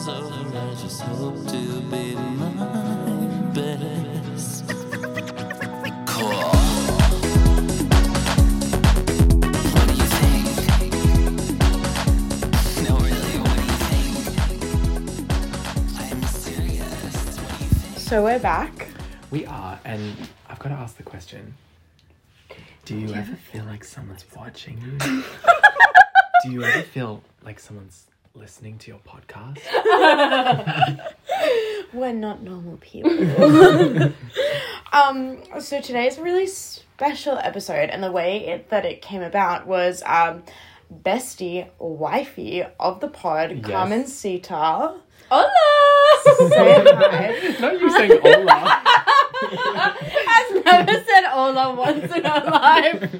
is over, I just hope to be my best. Cool. What do you think? No, really, what do you think? I'm serious. What do you think? So we're back. We are, and I've got to ask the question. Do you ever feel like someone's watching you? Do you ever feel like someone's listening to your podcast? We're not normal people. um, so today's a really special episode, and the way it, that it came about was um, bestie, wifey of the pod, Yes. Carmen Sita. Hola! Say hi. Not you saying hola. I've never said hola once in her life.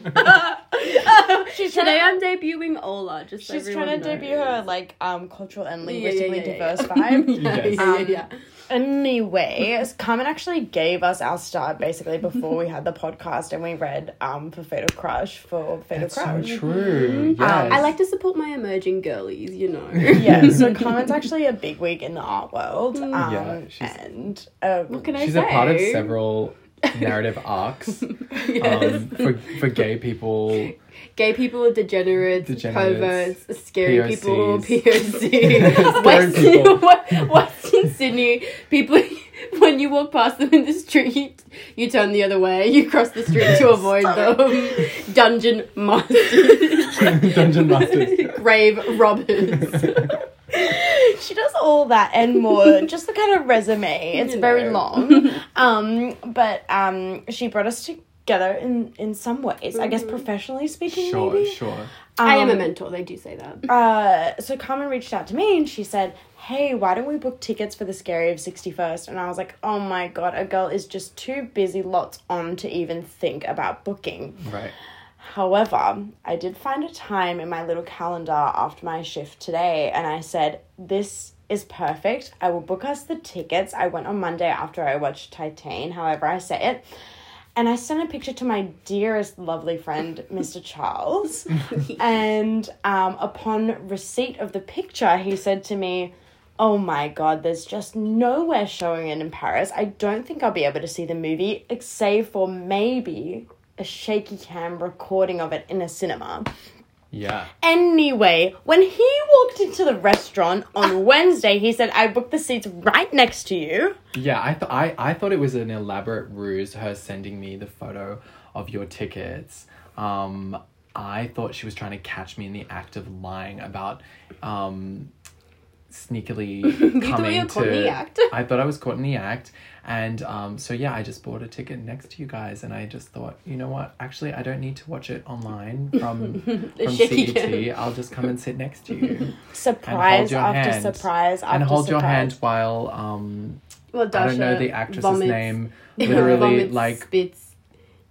She's Today trying, I'm debuting hola. Just so she's everyone trying to knows. debut her like um cultural and Yeah, yeah, linguistically yeah, yeah. diverse vibe. yeah, Yes. yeah, Um, yeah, yeah. Anyway, Carmen actually gave us our start basically before we had the podcast, and we read um for Fatal Crush for Fatal That's so Crush. true. Yes. Um, I like to support my emerging girlies, you know. yeah, so Carmen's actually a bigwig in the art world. Um, Yeah, she's- and um, What can I She's say? a part of several narrative arcs Yes. um, for, for gay people. Gay people, degenerates, Degenerates, perverts, scary people, POCs. POC, Western, Western Sydney people. When you walk past them in the street, you turn the other way. You cross the street to avoid them. Dungeon masters, Dungeon Masters. grave robbers. she does all that and more. just the kind of resume. It's You very know. long. Um, but um, she brought us together in in some ways. I guess professionally speaking, Sure, maybe. sure. I am a Um, mentor. They do say that. uh, so Carmen reached out to me and she said, Hey, why don't we book tickets for the Scary of 61st? And I was like, Oh my god, a girl is just too busy, lots on to even think about booking. Right. However, I did find a time in my little calendar after my shift today and I said, This is perfect. I will book us the tickets. I went on Monday after I watched Titane, however I say it. And I sent a picture to my dearest, lovely friend, Mr. Charles. and um, upon receipt of the picture, he said to me, Oh my god, there's just nowhere showing it in Paris. I don't think I'll be able to see the movie, save for maybe a shaky cam recording of it in a cinema. Yeah. Anyway, when he walked into the restaurant on Wednesday, he said, I booked the seats right next to you. Yeah, I, th- I I thought it was an elaborate ruse, her sending me the photo of your tickets. Um, I thought she was trying to catch me in the act of lying about um, sneakily coming thought you were to. the act? I thought I was caught in the act, and um, so yeah, I just bought a ticket next to you guys, and I just thought, you know what? Actually, I don't need to watch it online from from CET. I'll just come and sit next to you Surprise after hand. surprise after and hold surprise. your hand while um, Well, I don't know Dasha the actress's vomits- name. Literally, like spits,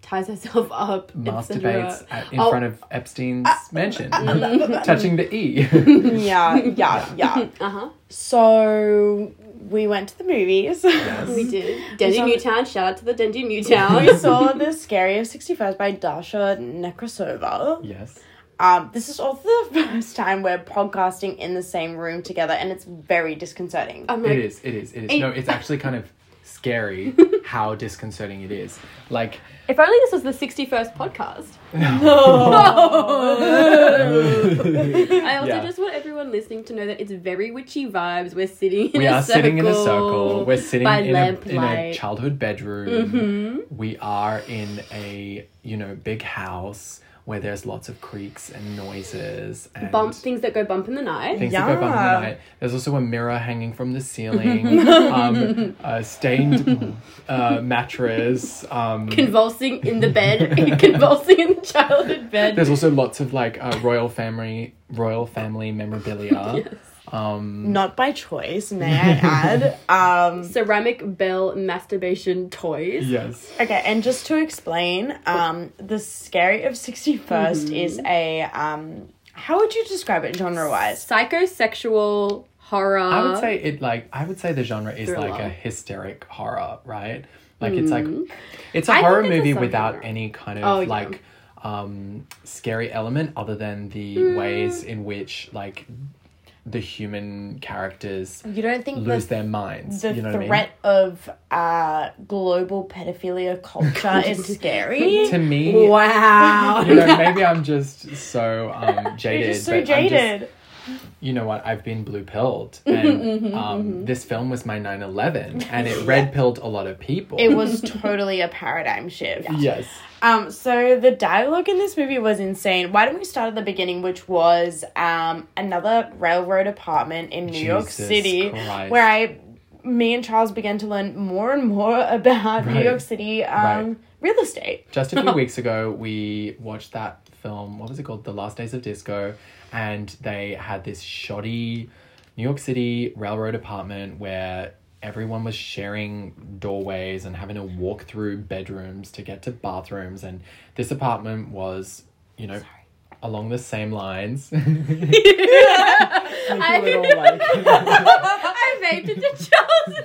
ties herself up, masturbates etc. at, in Oh. front of Epstein's mansion, touching the E. Yeah, yeah, yeah. Uh huh. So we went to the movies. Yes. We did. Dendy saw- Newtown. Shout out to the Dendy Newtown. we saw The Scary of 61st by Dasha Nekrasova. yes. Um, this is also the first time we're podcasting in the same room together, and it's very disconcerting. I'm It like, is. It is. It is. Hey. No, it's actually kind of scary how disconcerting it is. Like, if only this was the 61st podcast. I also Yeah. just want everyone listening to know that it's very witchy vibes. We're sitting in we a are circle. sitting in a circle. We're sitting in a, in a childhood bedroom. Mm-hmm. We are in a you know big house where there's lots of creaks and noises and Bump things that go bump in the night. things that go bump in Yeah. the night. There's also a mirror hanging from the ceiling, um, a stained uh, mattress. Um, Convulsing in the bed, convulsing in the childhood bed. there's also lots of like uh, royal family, royal family memorabilia. Um, Not by choice, may I add. Um, Ceramic bell masturbation toys. yes. okay, and just to explain, um, The Scary of 61st is a. Um, how would you describe it genre wise? Psychosexual horror. I would say it like I would say the genre is like a hysteric horror, right? Like it's like it's a I horror it's a movie subgenre. without any kind of Oh, yeah. like um scary element other than the ways in which like the human characters You don't think lose the, their minds. the you know what I mean? threat of uh, global pedophilia culture is scary? To me, Wow. you know, maybe I'm just so um, jaded. You're just so but I'm just- jaded. You know what? I've been blue pilled, and um, this film was my 9/11, and it red pilled a lot of people. It was totally a paradigm shift. yes. Um, so the dialogue in this movie was insane. Why don't we start at the beginning, which was um another railroad apartment in New York City, Christ. where I, me and Charles began to learn more and more about New York City um Right. real estate. Just a few weeks ago, we watched that film. What was it called? The Last Days of Disco, and they had this shoddy New York City railroad apartment where everyone was sharing doorways and having to walk through bedrooms to get to bathrooms, and this apartment was, you know. Along the same lines. I, Little, like- I vaped into Charles.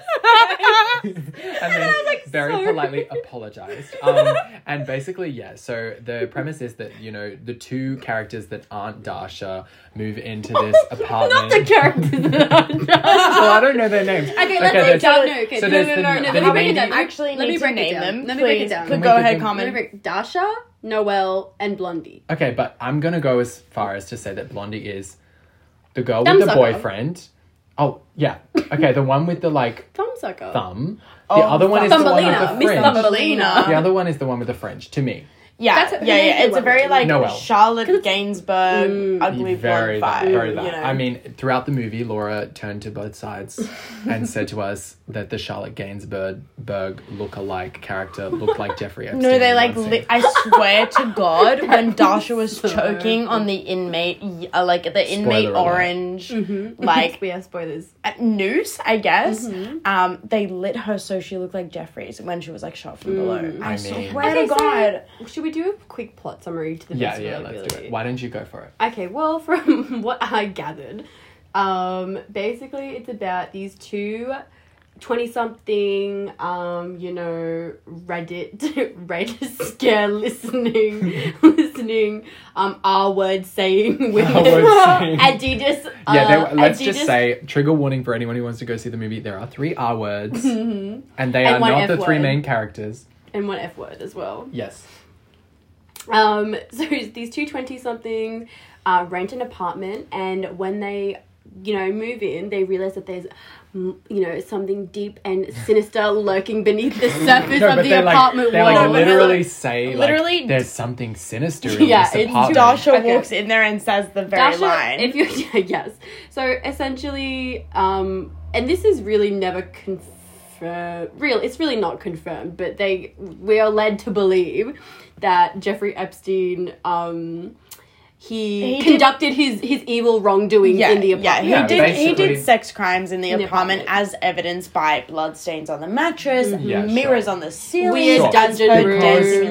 and then very sorry. politely apologized. Um, and basically, yeah. So the premise is that you know the two characters that aren't Dasha move into this apartment. Not the characters that aren't well, I don't know their names. Okay, let's there's- say Dasha. No, okay, so no, there's no, the- no, no, the let me break it lady- down. Actually, let need me to break name it down. them. Let me break it please. down. But Can go we give ahead, them- Carmen. Let me break Dasha, Noelle, and Blondie. Okay, but I'm gonna go as far as to say that Blondie is the girl with the Thumbsucker. boyfriend. Oh yeah. Okay, the one with the like Thumbsucker. thumb. The Oh, other one is the one with Thumbelina. the Miss fringe. Thumbelina. The other one is the one with the fringe. To me, Yeah, That's- her yeah, yeah. It's a very like Noelle. Charlotte Gainsbourg, Mm. ugly very blonde that, vibe. very you that. know? I mean, throughout the movie, Laura turned to both sides and said to us that the Charlotte Gainsbourg Berg look-alike character looked like Jeffrey Epstein. No, they like. Li- I swear to God, when Dasha was So choking on the inmate, uh, like the inmate Spoiler alert. orange, Mm-hmm. like we have spoilers. uh, noose, I guess. Mm-hmm. Um, they lit her so she looked like Jeffries when she was like shot from below. Mm. I, I swear mean- to Okay, so- God. Should we do a quick plot summary to the yeah, yeah. Let's do it. Why don't you go for it? Okay, well, from what I gathered, um, basically it's about these two 20 something, um, you know, Reddit, Red Scare listening, listening, um, R word saying women. Adidas. Yeah, uh, let's Adidas, just say trigger warning for anyone who wants to go see the movie. There are three R words, and they And are not F the three main characters. And one F word as well. Yes. Um, so these two 20 somethings uh, rent an apartment, and when they, you know, move in, they realize that there's, you know, something deep and sinister lurking beneath the surface No, of the they like apartment they wall. like No, but literally like- say literally- like there's something sinister in Yeah, this it's apartment. Dasha Okay. walks in there and says the very Dasha, line. if you yes, so essentially, um, and this is really never confirmed. Real, it's really not confirmed, but they we are led to believe that Jeffrey Epstein, um, he, He did- conducted his his evil wrongdoings yeah, in the apartment. yeah, apartment. he Yeah, did. He did sex crimes in the In the apartment, apartment. as evidenced by bloodstains on the mattress, mm-hmm. Yeah, mirrors sure. on the ceiling, Weird Sure. dungeon room. dancing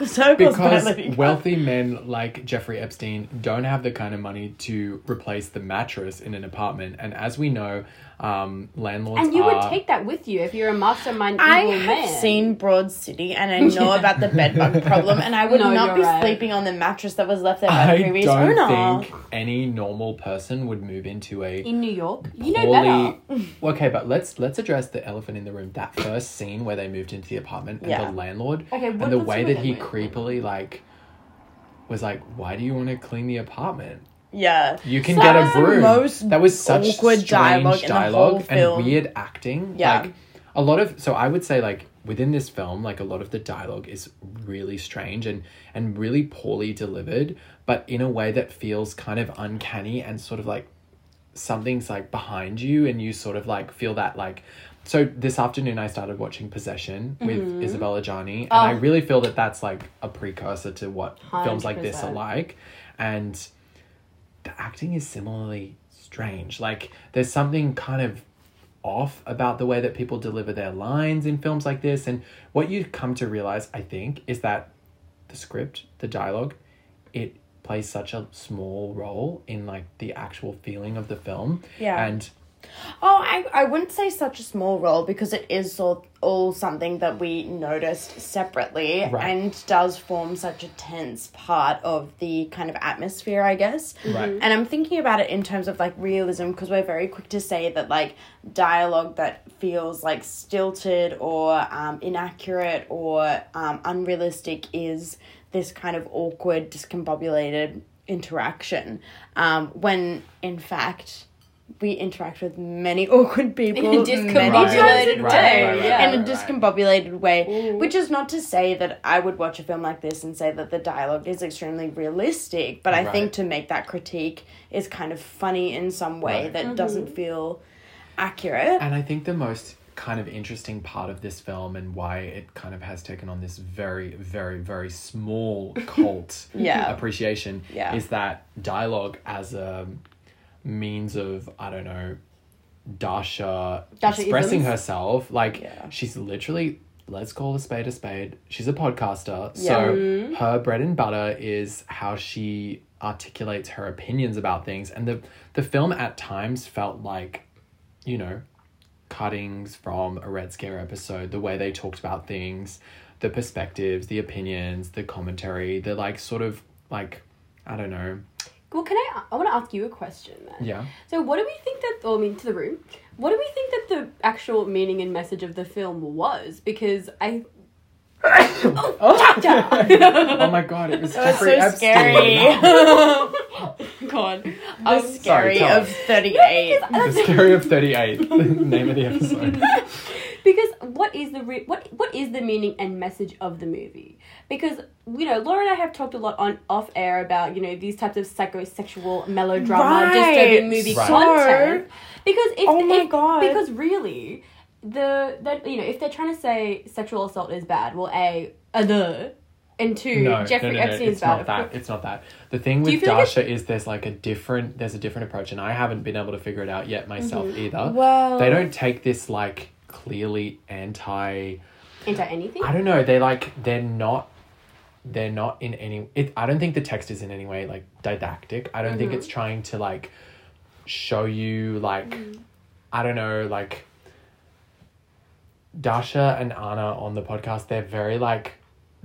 in circles because wealthy men like Jeffrey Epstein don't have the kind of money to replace the mattress in an apartment, and as we know, um, landlords And you are would take that with you if you're a mastermind I have man. seen Broad City and I know about the bedbug problem, and I would No, not be right. sleeping on the mattress that was left there by the I previous don't owner. think any normal person would move into a in New York. You know poorly. better. okay, but let's let's address the elephant in the room. That first scene where they moved into the apartment and Yeah. the landlord, Okay, and the way that he that? creepily like was like, "Why do you want to clean the apartment? Yeah, You can So get a broom." most that was such awkward strange dialogue dialogue, in the whole and weird acting. Yeah. like a lot of. So I would say like within this film, like a lot of the dialogue is really strange and and really poorly delivered, but in a way that feels kind of uncanny and sort of like something's like behind you and you sort of like feel that like so this afternoon I started watching Possession with mm-hmm. Isabelle Adjani and I Oh. really feel that that's like a precursor to what films like this are like and the acting is similarly strange like there's something kind of off about the way that people deliver their lines in films like this and what you come to realize I think is that the script the dialogue it plays such a small role in like the actual feeling of the film Yeah. and Oh, I, I wouldn't say such a small role because it is all, all something that we noticed separately Right. and does form such a tense part of the kind of atmosphere, I guess. Right. And I'm thinking about it in terms of like realism because we're very quick to say that like dialogue that feels like stilted or um, inaccurate or um, unrealistic is this kind of awkward, discombobulated interaction. Um, when in fact, we interact with many awkward people In a discombobulated Right, day, right, right, yeah. in a right, right. discombobulated way. Which is not to say that I would watch a film like this and say that the dialogue is extremely realistic, but I Right. think to make that critique is kind of funny in some way Right. that mm-hmm. doesn't feel accurate. And I think the most kind of interesting part of this film and why it kind of has taken on this very, very, very small cult Yeah. appreciation Yeah. is that dialogue as a means of, I don't know, Dasha Dasha expressing isms. herself. Like, Yeah. she's literally, let's call a spade a spade. She's a podcaster. Yeah. So mm-hmm. her bread and butter is how she articulates her opinions about things. And the, the film at times felt like you know, cuttings from a Red Scare episode, the way they talked about things, the perspectives, the opinions, the commentary, the like sort of like, I don't know. Well, can I? I want to ask you a question then. Yeah. So, what do we think that? Or I mean, to the room. What do we think that the actual meaning and message of the film was? Because I. oh my god, it was That's Jeffrey so Epstein. scary. God, The um, scary tell of 38. The Scary of 38, the name of the episode. Because what is the re- what what is the meaning and message of the movie? Because you know, Laura and I have talked a lot on off air about you know these types of psychosexual melodrama, Right. disturbing movie Right. content. Because if Oh my if- God. because really the that you know if they're trying to say sexual assault is bad, well, a a the and two No, Jeffrey no, no, no, Epstein's it's bad. not that. It's not that. The thing with feel like Dasha is there's like a different there's a different approach, and I haven't been able to figure it out yet myself Mm-hmm. either. Well- they don't take this like clearly anti. Into anything. I don't know. They're like they're not. They're not in any. It. I don't think the text is in any way like didactic. I don't think Mm-hmm. it's trying to like show you like. Mm. I don't know like. Dasha and Anna on the podcast, they're very like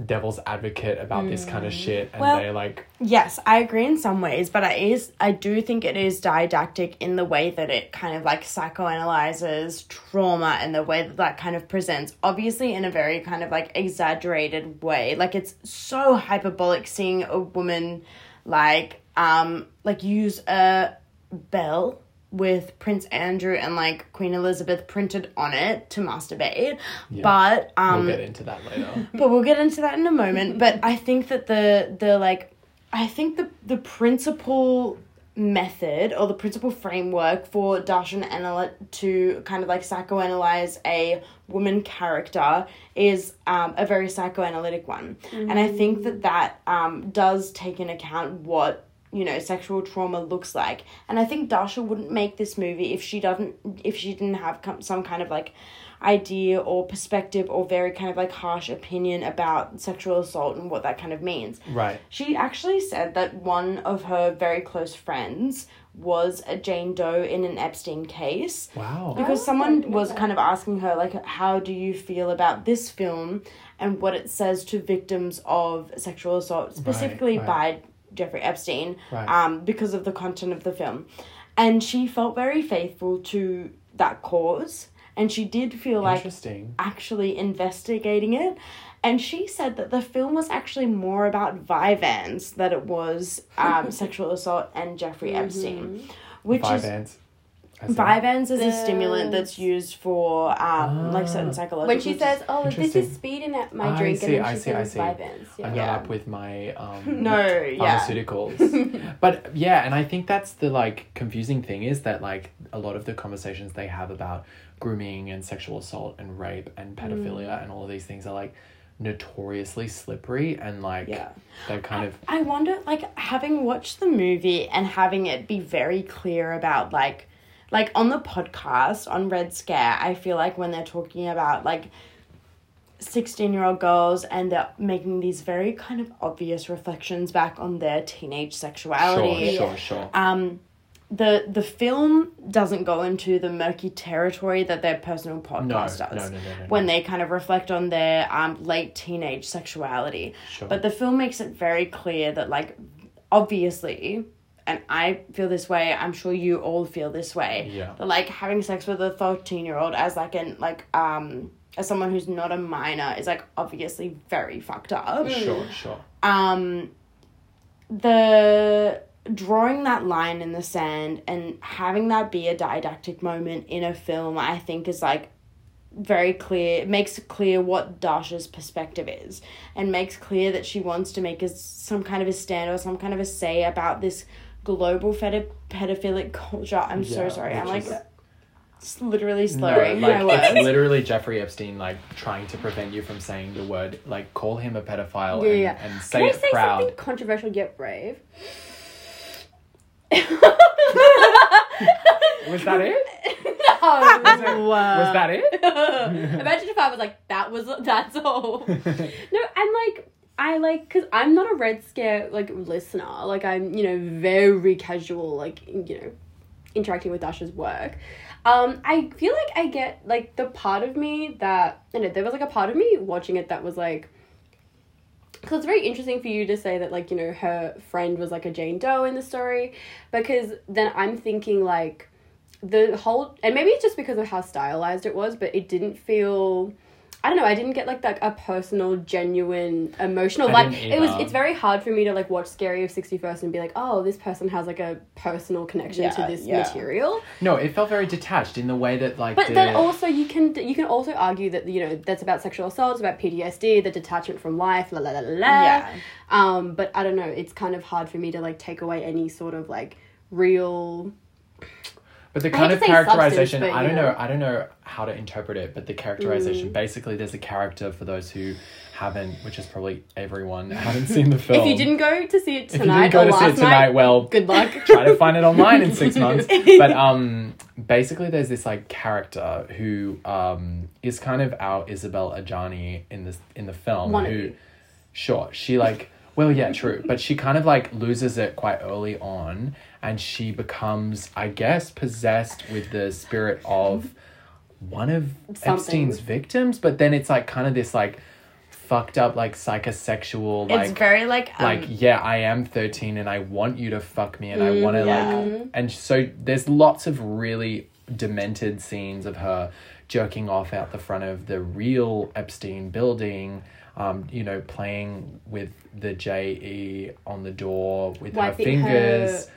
devil's advocate about this kind of shit, and Well- they're like Yes, I agree in some ways, but I is I do think it is didactic in the way that it kind of like psychoanalyzes trauma and the way that that kind of presents, obviously in a very kind of like exaggerated way. Like it's so hyperbolic seeing a woman like um like use a bell with Prince Andrew and like Queen Elizabeth printed on it to masturbate. But um we'll get into that later. but we'll get into that in a moment. But I think that the the like I think the the principal method or the principal framework for Dasha and Anna to kind of like psychoanalyze a woman character is um, a very psychoanalytic one, and I think that that um, does take into account what you know sexual trauma looks like and i think dasha wouldn't make this movie if she doesn't if she didn't have some kind of like idea or perspective or very kind of like harsh opinion about sexual assault and what that kind of means Right. she actually said that one of her very close friends was a jane doe in an epstein case Wow. because Oh, someone was that. kind of asking her like how do you feel about this film and what it says to victims of sexual assault specifically right. by jeffrey epstein Right. um, because of the content of the film and she felt very faithful to that cause and she did feel like Interesting. actually investigating it and she said that the film was actually more about Vyvanse that it was um, sexual assault and Jeffrey Mm-hmm. Epstein, which is Vyvanse. I see. Is a stimulant that's used for um, like certain Ah. psychological. when she says, "Oh, this is speed in that my I drink," see, and then I she see, I says see. Vyvanse. Yeah. I'm Yeah. not up with my um, no, yeah, pharmaceuticals. but yeah, and I think that's the like confusing thing is that like a lot of the conversations they have about grooming and sexual assault and rape and pedophilia Mm. and all of these things are like notoriously slippery and like Yeah. they're kind of I wonder, like, having watched the movie and having it be very clear about, like, like on the podcast on Red Scare, I feel like when they're talking about, like, 16 year old girls and they're making these very kind of obvious reflections back on their teenage sexuality. sure, sure. sure. Um, the the film doesn't go into the murky territory that their personal podcast No, does no, no, when they kind of reflect on their um, late teenage sexuality. Sure. But the film makes it very clear that, like, obviously, and I feel this way. I'm sure you all feel this way. Yeah. That like having sex with a thirteen year old as like an like um as someone who's not a minor is like obviously very fucked up Sure, sure. um the drawing that line in the sand and having that be a didactic moment in a film i think is like very clear it makes clear what dasha's perspective is and makes clear that she wants to make a, some kind of a stand or some kind of a say about this global pedi- pedophilic culture i'm so Yeah, sorry i'm like which is- s- literally No, slurring like my words it's literally Jeffrey Epstein like trying to prevent you from saying the word like call him a pedophile Yeah, and, yeah. and say Can I it say proud. something controversial yet brave? Was that it? no. Was, it- was that it? Imagine if I was like, that was that's all. no, I'm like, I like, cause I'm not a Red Scare like listener. Like I'm, you know, very casual, like you know, interacting with Dasha's work. Um, I feel like I get like the part of me that I know there was like a part of me watching it that was like. Because it's very interesting for you to say that, like, you know, her friend was like a Jane Doe in the story. Because then I'm thinking, like, the whole and maybe it's just because of how stylized it was but it didn't feel i don't know i didn't get like that a personal genuine emotional I like it was it's very hard for me to like watch scary of 61st and be like oh this person has like a personal connection to this yeah. material No, it felt very detached in the way that like but the, then also you can you can also argue that you know that's about sexual assault it's about ptsd the detachment from life la la la la la Yeah. um but i don't know it's kind of hard for me to like take away any sort of like real But the kind of to say substance, characterization, I don't know. know, I don't know how to interpret it, but the characterization, Mm. basically, there's a character for those who haven't, which is probably everyone, haven't seen the film. if you didn't go to see it If you tonight didn't go or to see it last tonight, night well, good luck try to find it online in six months. But um, basically, there's this like character who um is kind of our Isabelle Adjani in this in the film. One who, sure, she like well, yeah, true, but she kind of like loses it quite early on, and she becomes, I guess, possessed with the spirit of one of Something. Epstein's victims. But then it's like kind of this like fucked up like psychosexual like it's very like um, like yeah i am 13 and i want you to fuck me and i want to yeah. like and so there's lots of really demented scenes of her jerking off out the front of the real epstein building um, you know playing with the je on the door with Wiping her- fingers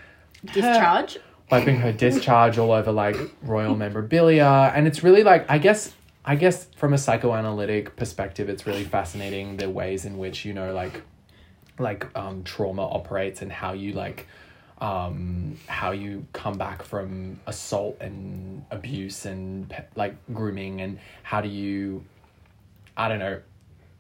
discharge? Wiping her discharge all over like royal memorabilia. And it's really like i guess i guess from a psychoanalytic perspective it's really fascinating the ways in which you know like like um trauma operates and how you like um how you come back from assault and abuse and like grooming and how do you i don't know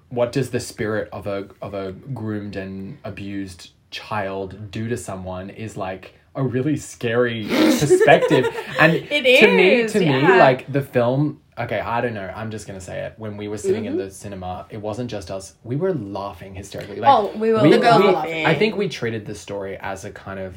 what does the spirit of a of a groomed and abused child do to someone is like a really scary perspective and It to me is, to me like the film okay i don't know i'm just gonna say it when we were sitting Mm-hmm. in the cinema it wasn't just us we were laughing hysterically like Oh, we were we, The girls we- were laughing. i think we treated the story as a kind of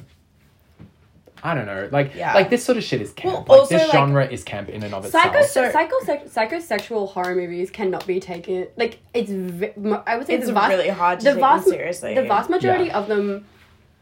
I don't know, like Yeah. like this sort of shit is camp. Well, like also, this like- genre is camp in and of Psycho, itself. psycho, psychosexual horror movies cannot be taken like it's. v- mo- I would say It's the vast, really hard to the take vast, them seriously. The vast majority Yeah. of them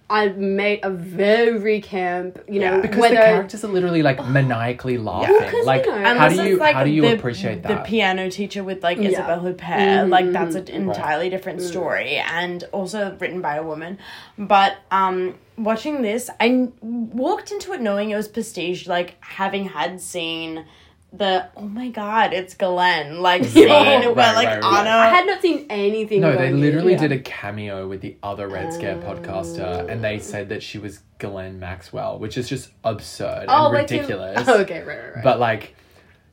are made a very camp. You know, Yeah. because whether the characters are literally like maniacally laughing. Because, like you know- how do you like how do you the, appreciate that? the piano teacher with like Yeah. Isabelle Huppert? Like that's Mm-hmm. an entirely different story and also written by a woman. But um, watching this, I walked into it knowing it was prestige, like having had seen the oh my god, it's Glenn like scene Right, where right, like right, right. Anna. I had not seen anything. no, they literally yeah. did a cameo with the other Red Scare Oh. podcaster, and they said that she was Ghislaine Maxwell, which is just absurd Oh, and like to- ridiculous. okay, right, right, right. But like,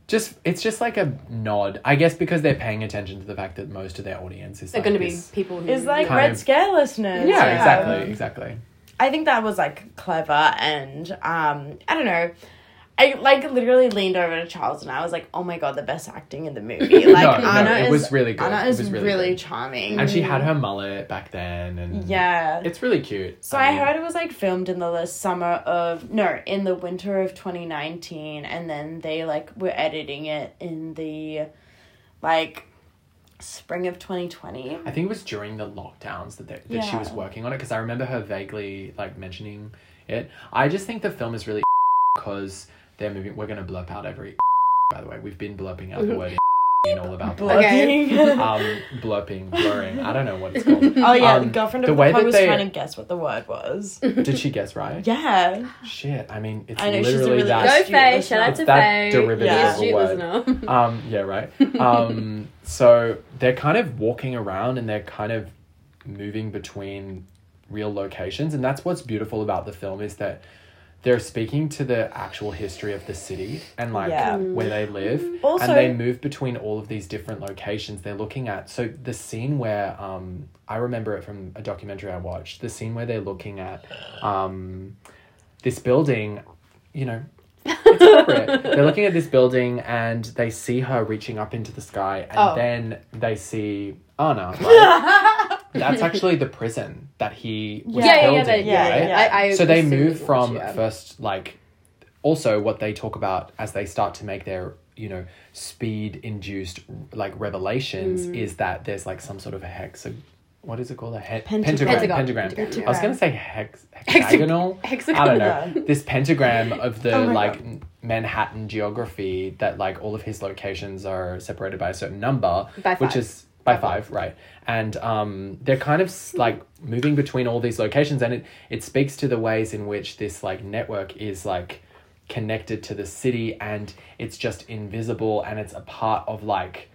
just it's just like a nod, I guess, because they're paying attention to the fact that most of their audience is they're like going to be people who is like Red of- Scare listeners. Yeah, exactly, exactly. I think that was like clever and um I don't know. I like literally leaned over to Charles and I was like, "Oh my god, the best acting in the movie!" Like no, Anna it is was really good. Anna It is was really, really charming. And she had her mullet back then, and yeah. it's really cute. So I mean, heard it was like filmed in the summer of no, in the winter of 2019 and then they like were editing it in the like spring of 2020. I think it was during the lockdowns that they, that she was working on it because I remember her vaguely like mentioning it. I just think the film is really because they're moving. We're gonna blurp out every. By the way, we've been blurping out the word and all about that. Okay. um blurping, blurring. I don't know what it's called. oh yeah, Um, the girlfriend the of the, way pod that was they- trying to guess what the word was. Did she guess right? yeah. Shit. I mean, it's I know, she's a really that. Go astute Faye, shout out It's to that Faye. derivative Yeah. of a word. listener. Um, yeah, right. Um, so they're kind of walking around and they're kind of moving between real locations, and that's what's beautiful about the film is that they're speaking to the actual history of the city and like Yeah. where they live, Also- and they move between all of these different locations. They're looking at so the scene where um, I remember it from a documentary I watched. The scene where they're looking at um, this building, you know, it's. They're looking at this building and they see her reaching up into the sky, and Oh. then they see Anna. Right? That's actually the prison that he was Yeah, yeah, yeah, in, yeah, right? yeah. I, I So they move from yeah. first like also what they talk about as they start to make their you know speed induced like revelations Mm. is that there's like some sort of a hex what is it called a he- Pentagram. pentagram Pentagon. pentagram. I was gonna say hex Hexag- hexagonal I don't know this pentagram of the Oh like God. Manhattan geography that like all of his locations are separated by a certain number which is by five right. And um they're kind of like moving between all these locations and it it speaks to the ways in which this like network is like connected to the city and it's just invisible and it's a part of like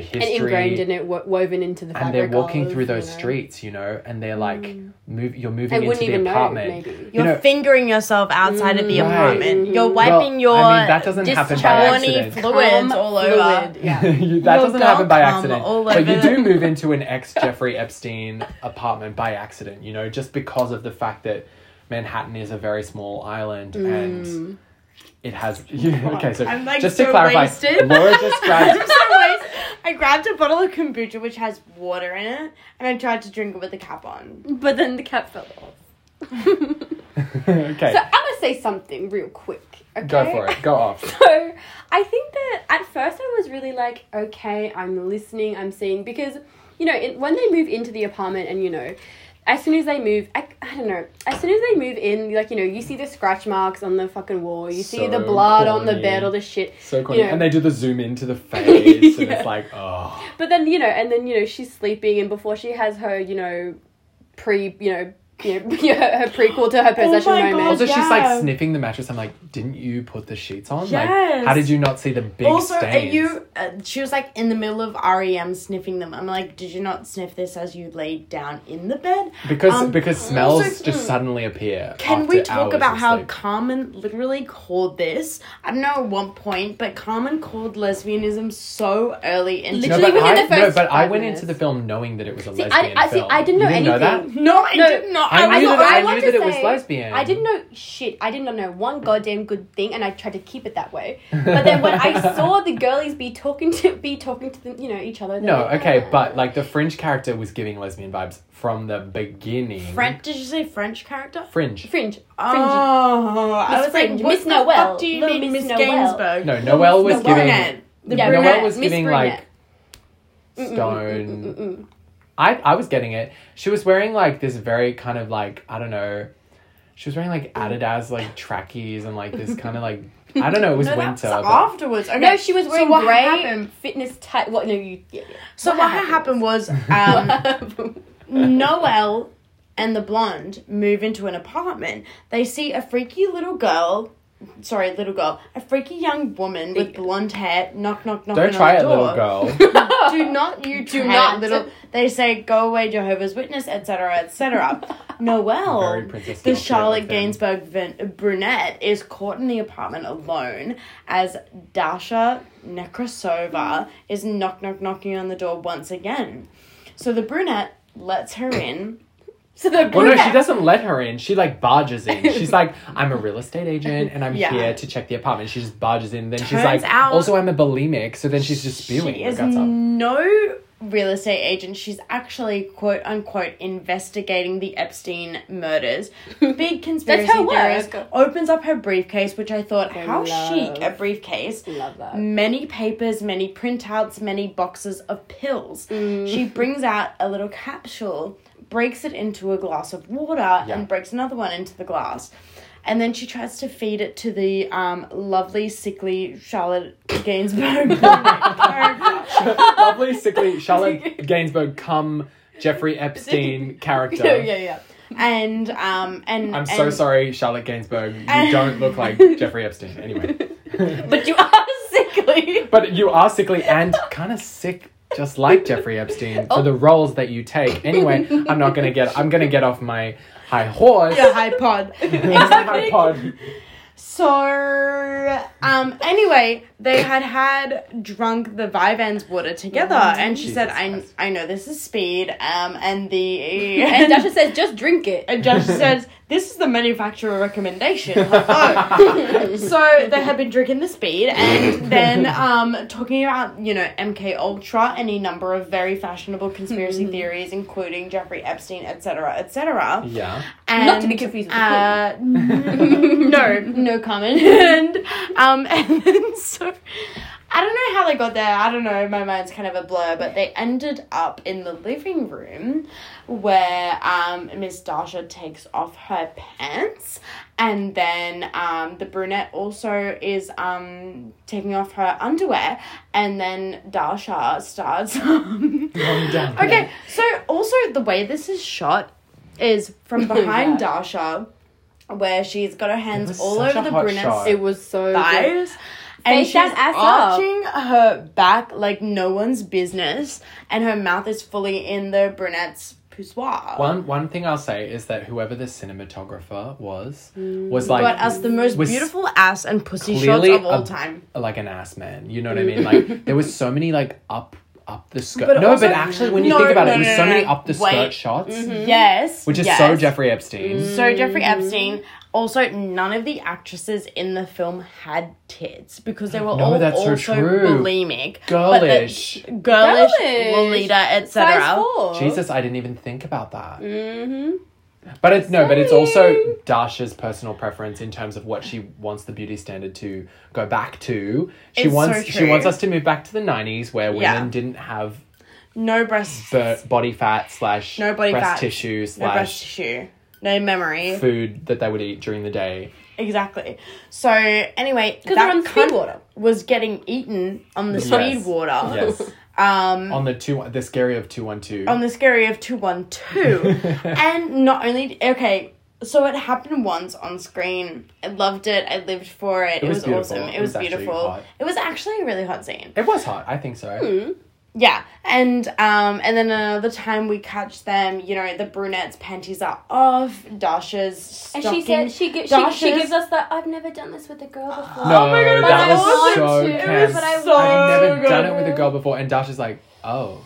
the and ingrained in it, wo- woven into the fabric. and they're walking of, through those you know. streets you know and they're like move you're moving I into the even know, apartment maybe. you You're know fingering yourself outside of the Right. apartment. You're Mhm. wiping Well, your I mean, that doesn't happen by accident. fluids all over. fluid, Yeah. You- that Your doesn't happen by accident. But you do move into an ex Jeffrey Epstein apartment by accident, you know, just because of the fact that Manhattan is a very small island Mm. and it has. okay, so I'm, like, just so to clarify, wasted. Laura just I'm grabbed. So wasted. I grabbed a bottle of kombucha which has water in it, and I tried to drink it with the cap on. But then the cap fell off. okay, So I'm gonna say something real quick. Okay? go for it. Go off. So I think that at first I was really like, okay, I'm listening, I'm seeing because you know it, when they move into the apartment and you know. As soon as they move, I, I don't know. As soon as they move in, like you know, you see the scratch marks on the fucking wall. You see the blood on the corny. bed, or the shit. So cool. You know. And they do the zoom into the face, and Yeah. it's like, oh. But then you know, and then you know, she's sleeping, and before she has her, you know, pre, you know, you know, her prequel to her possession Oh my God. moment. Also, she's Yeah. like sniffing the mattress. I'm like, didn't you put the sheets on? Yes. Like, how did you not see the big also, stains? are you? Uh, she was like in the middle of REM sniffing them. I'm like, did you not sniff this as you laid down in the bed? Because Um, because smells also- just suddenly appear. Can after we talk hours about how sleep. Carmen literally called this? I don't know at one point, but Carmen called lesbianism so early into Literally but within I, the first no, but I went minutes. into the film knowing that it was a See, lesbian I- see, film. I didn't know you didn't Know that? No, I No, did not. I knew thought- that- I want knew to that it was lesbian. I didn't know shit. I did not know one goddamn good thing, and I tried to keep it that way. But then when I saw the girlies be talking to be talking to them, you know, each other. No, like, okay, "Ah." but like the Fringe character was giving lesbian vibes from the beginning. French? Did you say French character? Fringe. fringe, fringy. Oh, I Miss was Fringe, like, Miss the Noel, do you little mean, Miss Miss Gainsbourg? No, Noelle was the giving. brunette. The Yeah, Noelle was Miss giving Brunette. like stone. I I was getting it. She was wearing like this very kind of like I don't know. She was wearing like Adidas like trackies and like this kind of like I don't know. It was No, winter. that's but- afterwards. Okay. No, she was wearing so grey Happened? fitness type. What? No, you. Yeah, yeah. So what, happened, was um, Noelle and the blonde move into an apartment. They see a freaky little girl. Sorry, little girl. A freaky young woman with blonde hair. Knock, knock, knock. Don't try on it, the little girl. Do not you Do try not. it, little. They say go away, Jehovah's Witness, etc., etc. Noelle, Very the Charlotte thing. Gainsbourg vin- brunette, is caught in the apartment alone as Dasha Nekrasova is knock knock knocking on the door once again. So the brunette lets her in So the Well, no, she doesn't let her in. She like barges in. She's like, I'm a real estate agent and I'm Yeah. here to check the apartment. She just barges in. Then she's like, out- also I'm a bulimic. So then she's just spewing. She is guts no real estate agent. She's actually quote unquote investigating the Epstein murders. Big conspiracy her theorist work. opens up her briefcase, which I thought, I how chic a briefcase. Love that. Many papers, many printouts, many boxes of pills. Mm. She brings out a little capsule, breaks it into a glass of water, Yeah. and breaks another one into the glass. And then she tries to feed it to the um, lovely, sickly Charlotte Gainsbourg. Lovely, sickly Charlotte Gainsbourg come Jeffrey Epstein character. yeah, yeah, yeah. and um, and I'm so and- sorry, Charlotte Gainsbourg. You And- don't look like Jeffrey Epstein. Anyway. But you are sickly. But you are sickly and kind of sick, just like Jeffrey Epstein, for the roles that you take. Anyway, I'm not gonna get. I'm gonna get off my high horse. Yeah, high pod. High pod. So, um, anyway, they had had drunk the Vyvanse water together, and she said, "I Christ. I know this is speed." Um, and the And Dasha says, just drink it. And Josh says, "This is the manufacturer recommendation." Like, oh. so they had been drinking the speed, and then um, talking about you know MK Ultra, any number of very fashionable conspiracy theories, including Jeffrey Epstein, etc., etc. Yeah. And, Not to be confused with uh, no, no comment. and um, and then so I don't know how they got there. I don't know. My mind's kind of a blur. But they ended up in the living room where um Miss Dasha takes off her pants. And then um, the brunette also is um, taking off her underwear, and then Dasha starts. Um, down. Okay, so also the way this is shot is from behind Yeah. Dasha, where she's got her hands all over the brunette. It was so good. Thighs. And Face she's that ass up. arching her back like no one's business, and her mouth is fully in the brunette's poussoir. One one thing I'll say is that whoever the cinematographer was mm. was like but us the most was beautiful ass and pussy shots clearly of all a- time. like an ass man. You know what I mm. mean? Like there was so many like up up the skirt. But no, also- but actually when you No, think about no, it, it was no, so no, many up the Wait. skirt shots, mm-hmm. Mm-hmm. Yes, which is yes. so Jeffrey Epstein. Mm-hmm. So Jeffrey Epstein. Also, none of the actresses in the film had tits because they were No, all that's so also true. bulimic, Girlish. but the, girlish, Girlish. Lolita, Size etc. four. Jesus, I didn't even think about that. Mm-hmm. But it's no, but it's also Dasha's personal preference in terms of what she wants the beauty standard to go back to. She It's wants so she true. wants us to move back to the nineties where women Yeah. didn't have No breast, b- body fat slash no body breast fat, tissue no breast slash tissue, no memory. food that they would eat during the day. Exactly. So anyway, 'Cause that they're on cunt speed water. was getting eaten on the Yes. speed water. Yes. Um, On the two the scary of two one two. on the scary of 212 and not only okay so it happened once on screen. I loved it. I lived for it. It, was was, awesome. It, It was, was beautiful. it was actually a really hot scene. It was hot, I think so. Hmm. Yeah and um and then another time we catch them you know the brunette's panties are off dasha's And she said she, gi- she, she gives us the I've never done this with a girl before. No, my God, but that I was want so to, Cam. but I So I've never good. done it with a girl before, and Dasha's like, oh.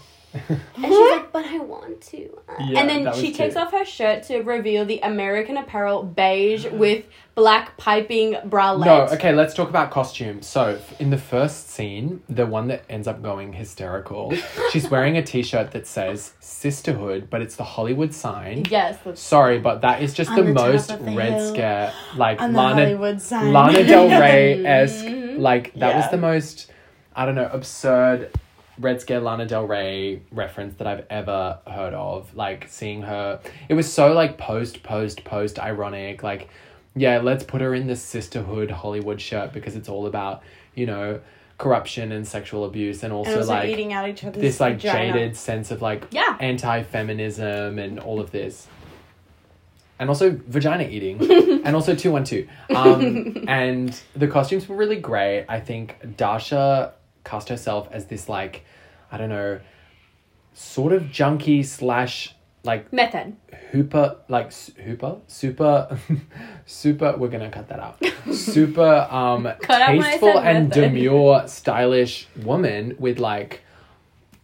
And she's like, but I want to. Yeah, and then she takes cute. off her shirt to reveal the American Apparel beige with black piping bralette. No, okay, let's talk about costume. So, in the first scene, the one that ends up going hysterical, she's wearing a t shirt that says sisterhood, but it's the Hollywood sign. Yes. Sorry, but that is just the, the most the Red hill, Scare, like on Lana, Hollywood sign. Lana Del Rey esque. Mm-hmm. Like, that was the most, I don't know, absurd Red Scare Lana Del Rey reference that I've ever heard of. Like, seeing her, it was so, like, post, post, post ironic. Like, yeah, let's put her in this sisterhood Hollywood shirt because it's all about, you know, corruption and sexual abuse and also, and also like eating out each other's this like vagina. jaded sense of like Yeah. anti-feminism and all of this and also vagina eating and also 212 um, and the costumes were really great i think dasha cast herself as this like i don't know sort of junkie slash like Method. hooper like hooper super super we're gonna cut that out super um Cut out when I tasteful and method. demure stylish woman with like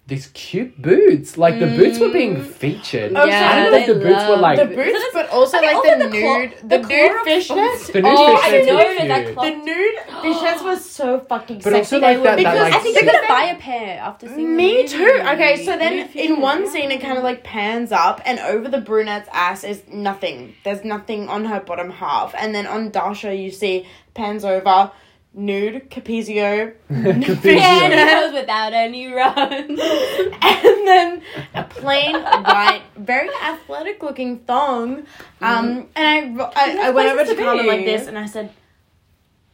these cute boots. Like the boots were being mm. featured. Oh, I don't know if the boots were like the boots, but also I like also the the claw- nude, the the, nude claw- fishnets. The nude oh, fishnets I were know cute. that claw- The nude fishnets was so fucking But sexy. also, They like, were- that- that, because like, I think because you're gonna buy a pair after seeing Me movie. too. Okay, so then in one scene it kind of like pans up, and over the brunette's ass is nothing. There's nothing on her bottom half, and then on Dasha you see pans over, nude Capezio, Pantyhose without any runs. and then a plain white, very athletic looking thong. Um, and I I, I went over to to Carmen like this, and I said,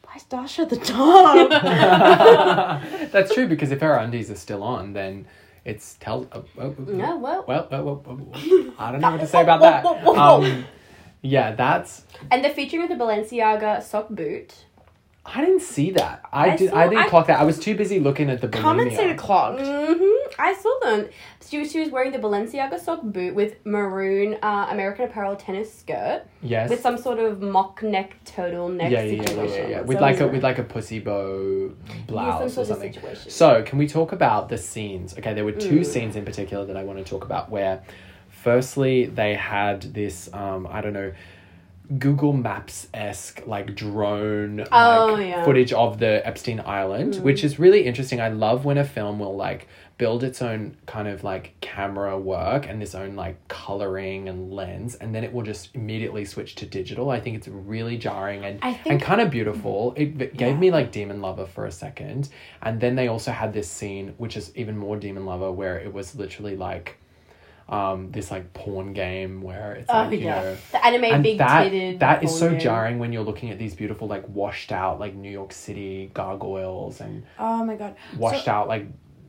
"Why's Dasha the top?" That's true because if her undies are still on, then it's tell. Oh, oh, oh, No, well, Well, well, well, well, well, I don't know what to say about that. Um, yeah, that's. and the featuring of the Balenciaga sock boot. I didn't see that. I, I did. saw- I didn't I- clock that. I was too busy looking at the. Come and see bulimia. the clogged. Mm-hmm. I saw them. She was, she was wearing the Balenciaga sock boot with maroon uh, American Apparel tennis skirt Yes. with some sort of mock neck turtleneck yeah, yeah, yeah, yeah, situation. yeah, yeah. With it like was a with like a pussy bow blouse some or sort of something. situation. So, can we talk about the scenes? Okay, there were two Mm. scenes in particular that I want to talk about. Where, firstly, they had this um, I don't know. Google Maps esque like drone Oh, like, yeah. footage of the Epstein Island, Mm. which is really interesting. I love when a film will like build its own kind of like camera work and its own like coloring and lens, and then it will just immediately switch to digital. I think it's really jarring and I and kind of beautiful. It, it gave Yeah. me like Demon Lover for a second, and then they also had this scene which is even more Demon Lover, where it was literally like, um, this like porn game where it's Oh like you yeah, know. the anime And big that titted. that is so game. jarring when you're looking at these beautiful like washed out like New York City gargoyles and oh my god, washed So- out like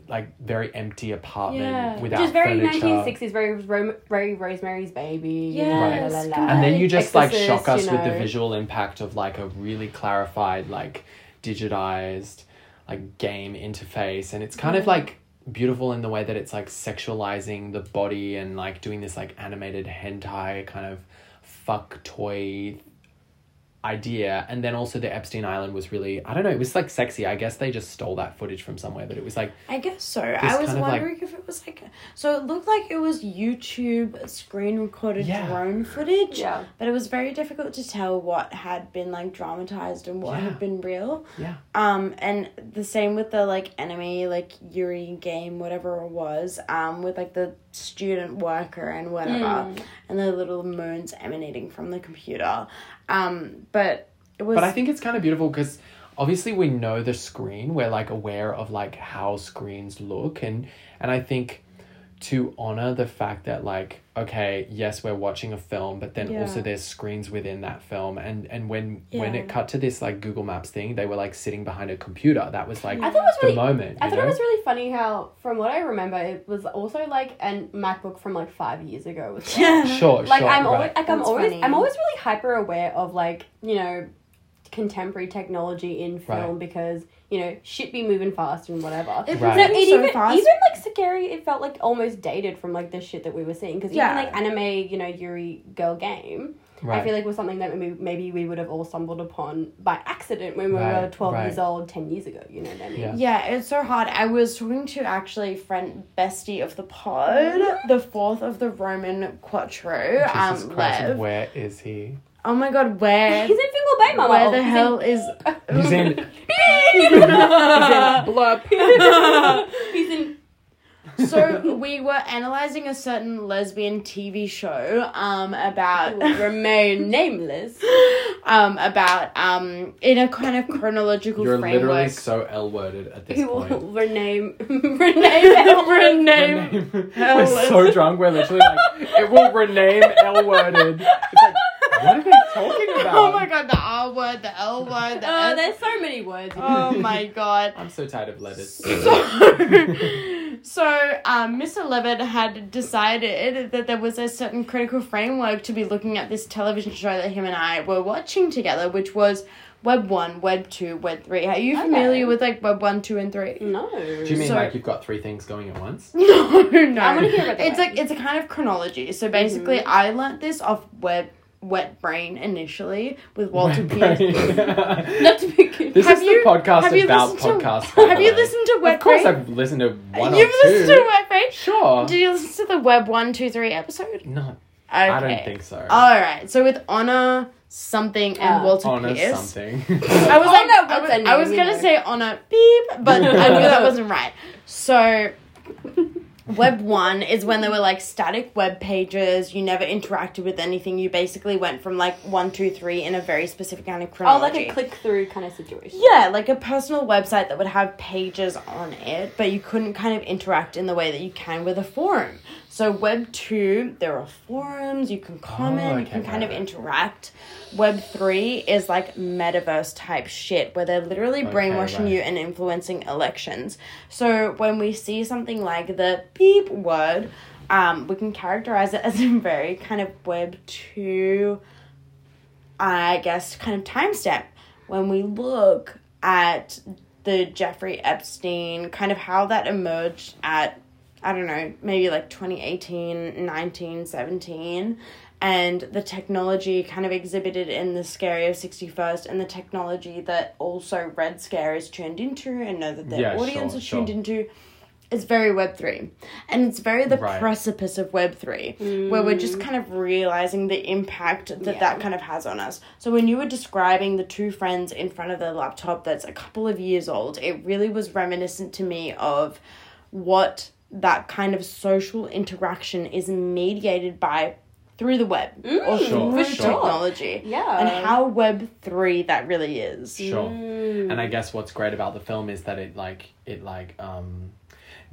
like very empty apartment Yeah. without Which is very 1960s, very Ro- very Rosemary's Baby. you know, Yes, la, la, la. and then you just like shock us you with the visual impact of like a really clarified like digitized like game interface and it's kind of like beautiful in the way that it's like sexualizing the body and like doing this like animated hentai kind of fuck toy idea and then also the epstein island was really i don't know it was like sexy i guess they just stole that footage from somewhere but it was like I guess so. I was kind of, like- wondering if it was like so. It looked like it was YouTube screen recorded Yeah. drone footage. Yeah. But it was very difficult to tell what had been like dramatized and what Yeah. had been real. yeah Um, and the same with the like anime like Yuri game, whatever it was. Um, with like the student worker and whatever, Mm. and the little moons emanating from the computer. Um, but it was. But I think it's kind of beautiful because obviously we know the screen. We're like aware of like how screens look and and I think to honor the fact that like okay yes we're watching a film but then Yeah. also there's screens within that film and and when when it cut to this like google maps thing they were like sitting behind a computer that was like I thought it was the really. moment I thought know? it was really funny how, from what I remember, it was also like a MacBook from like five years ago. As well. yeah. sure Like sure I'm right. always like I'm That's always funny. I'm always really hyper aware of like you know contemporary technology in film Right. because you know shit be moving fast and whatever. It Right. So it so even fast. even like scary, it felt like almost dated from like the shit that we were seeing because Yeah. even like anime, you know, Yuri girl game. right I feel like was something that maybe, maybe we would have all stumbled upon by accident when we were 12 right. years old 10 years ago you know what i mean Yeah. Yeah, it's so hard. I was talking to actually friend bestie of the pod, the fourth of the Roman Quattro, Jesus um, Christ, Lev. where is he Oh my god, where? he's in Fingal Bay Mama where the he's in- hell is? he's in he's in blurp he's in so we were analyzing a certain lesbian TV show, um, about remain nameless um about um in a kind of chronological you're framework. literally so l-worded at this who will point rename rename rename. Rename. We're so drunk. We're literally like, it will rename L worded. It's like, what are they talking about? Oh my god, the R word, the L word, the oh S- there's so many words Oh my god. I'm so tired of letters. So, so um, Mr. Levitt had decided that there was a certain critical framework to be looking at this television show that him and I were watching together, which was Web 1, Web 2, Web 3. Are you Okay. familiar with like Web 1, 2, and 3? no Do you mean So- like you've got three things going at once? No, no. I wanna hear about the It's web. like it's a kind of chronology. So basically, Mhm. I learnt this off Web Wet Brain initially with Walter Pearce. Not to be confused. This Have is you- the podcast have you about listened to- podcasts. by have the you listened to Wet Of course, Brain? I've listened to one You've or two. listened to Wet Brain? Sure. Did you listen to the Web one two three episode? No, Okay. I don't think so. All right. So with Honor something and Uh, Walter Honor Pearce. something. I was like, no, I what's was, I was name, gonna know? say Honor beep, but I knew that wasn't right. So Web one is when they were like static web pages. You never interacted with anything. You basically went from like one, two, three in a very specific kind of chronology. Oh, like a click through kind of situation. Yeah, like a personal website that would have pages on it, but you couldn't kind of interact in the way that you can with a forum. So Web 2, there are forums, you can comment, you okay, can kind of interact. Web 3 is like metaverse type shit where they're literally brainwashing right. you and influencing elections. So when we see something like the beep word, um, we can characterize it as a very kind of Web 2 I guess, kind of timestamp when we look at the Jeffrey Epstein, kind of how that emerged at, I don't know, maybe like 2018, 19, 17, and the technology kind of exhibited in the Scary of 61st, and the technology that also Red Scare is tuned into and know that their Yeah, audience sure, is tuned sure. into. is very Web3. And it's very the Right. precipice of Web3, where we're just kind of realizing the impact that Yeah. that kind of has on us. So when you were describing the two friends in front of their laptop that's a couple of years old, it really was reminiscent to me of what that kind of social interaction is mediated by through the web or Sure, through sure. technology. Yeah. And how Web 3 that really is. Sure. Mm. And I guess what's great about the film is that it like it like um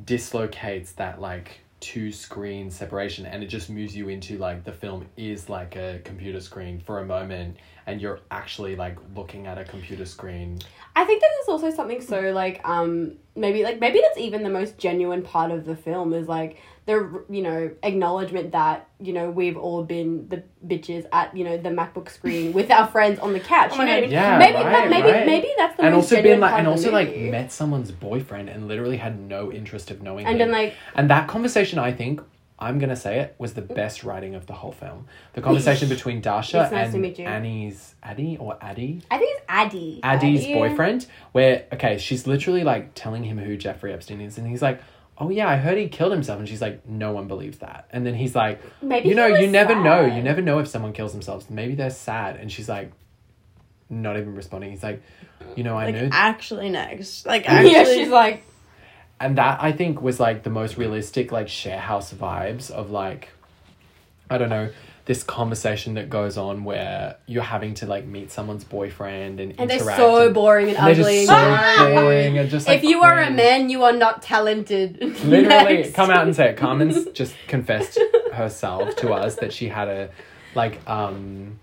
dislocates that like two screen separation and it just moves you into like the film is like a computer screen for a moment and you're actually like looking at a computer screen. I think that there's also something so like um maybe like maybe that's even the most genuine part of the film is like the you know acknowledgement that you know we've all been the bitches at you know the MacBook screen with our friends on the couch. Oh my you know? God. Yeah, maybe right, but maybe right. maybe that's the and most also genuine been like and also like met someone's boyfriend and literally had no interest of knowing and him. then like And that conversation, I think, I'm gonna say it, was the best writing of the whole film. The conversation between Dasha It's nice and meet you. Annie's Addie or Addie. I think it's Addie. Addie's Addie? boyfriend, where okay, she's literally like telling him who Jeffrey Epstein is, and he's like, "Oh yeah, I heard he killed himself," and she's like, "No one believes that." And then he's like, Maybe "You know, he was you never know. sad. You never know if someone kills themselves. Maybe they're sad." And she's like, not even responding. He's like, "You know, I Like, know." actually, next. Like, actually. yeah, she's like and that I think was like the most realistic like share house vibes of like I don't know this conversation that goes on where you're having to like meet someone's boyfriend and, and they're so and- boring and and they're ugly. just so boring and just like if you are a man, you are not talented. literally Next. come out and say it Carmen's just confessed herself to us that she had a like um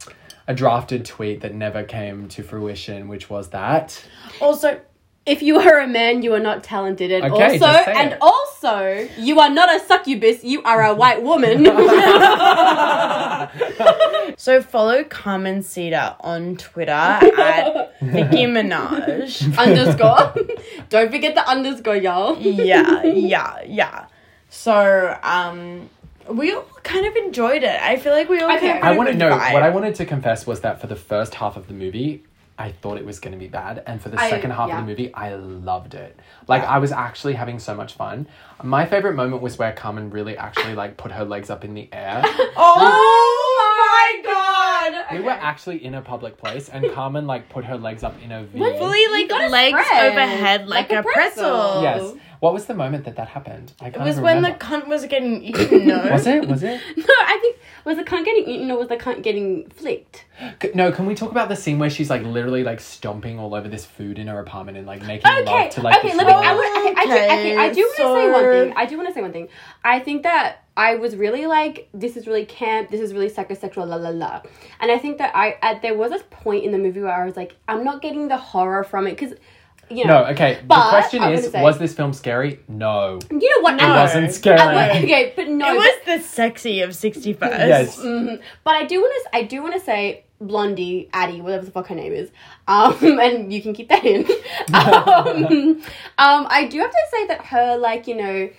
a drafted tweet that never came to fruition which was that Also, if you are a man, you are not talented, and Okay, also, just say and it. also, you are not a succubus. You are a white woman. so follow Carmen Cedar on Twitter at Nicki Minaj. underscore. Don't forget the underscore, y'all. yeah, yeah, yeah. So, um, we all kind of enjoyed it. I feel like we all Okay. kind of I had a want to know what I wanted to confess was that for the first half of the movie, I thought it was going to be bad, and for the I- second half yeah. of the movie, I loved it. Like I was actually having so much fun. My favorite moment was where Carmen really actually like put her legs up in the air. Oh my god! we were actually in a public place, and Carmen like put her legs up in a V. Fully like legs spread, overhead like, like a a pretzel. pretzel. Yes. What was the moment that that happened? I It can't was even when the remember. cunt was getting eaten, no? was it? Was it? No, I think was the cunt getting eaten or was the cunt getting flicked? C- No, can we talk about the scene where she's like literally like stomping all over this food in her apartment and like making Okay, love to like okay. this Let me. woman? I, would, okay, I, do, okay, I do want to Okay, say one so- thing. I do want to say one thing. I think that I was really like, this is really camp. This is really psychosexual. La la la. And I think that I at, there was a point in the movie where I was like, I'm not getting the horror from it because, you know. No, okay. But, the question I'm is, gonna say- was this film scary? No. You know what? No. It I- wasn't scary. I- okay, but no. It but- was the sexy of 61st. Yes. Mhm. But I do want to. I do want to say Blondie, Addie, whatever the fuck her name is, um, and you can keep that in. um, um, I do have to say that her, like you know,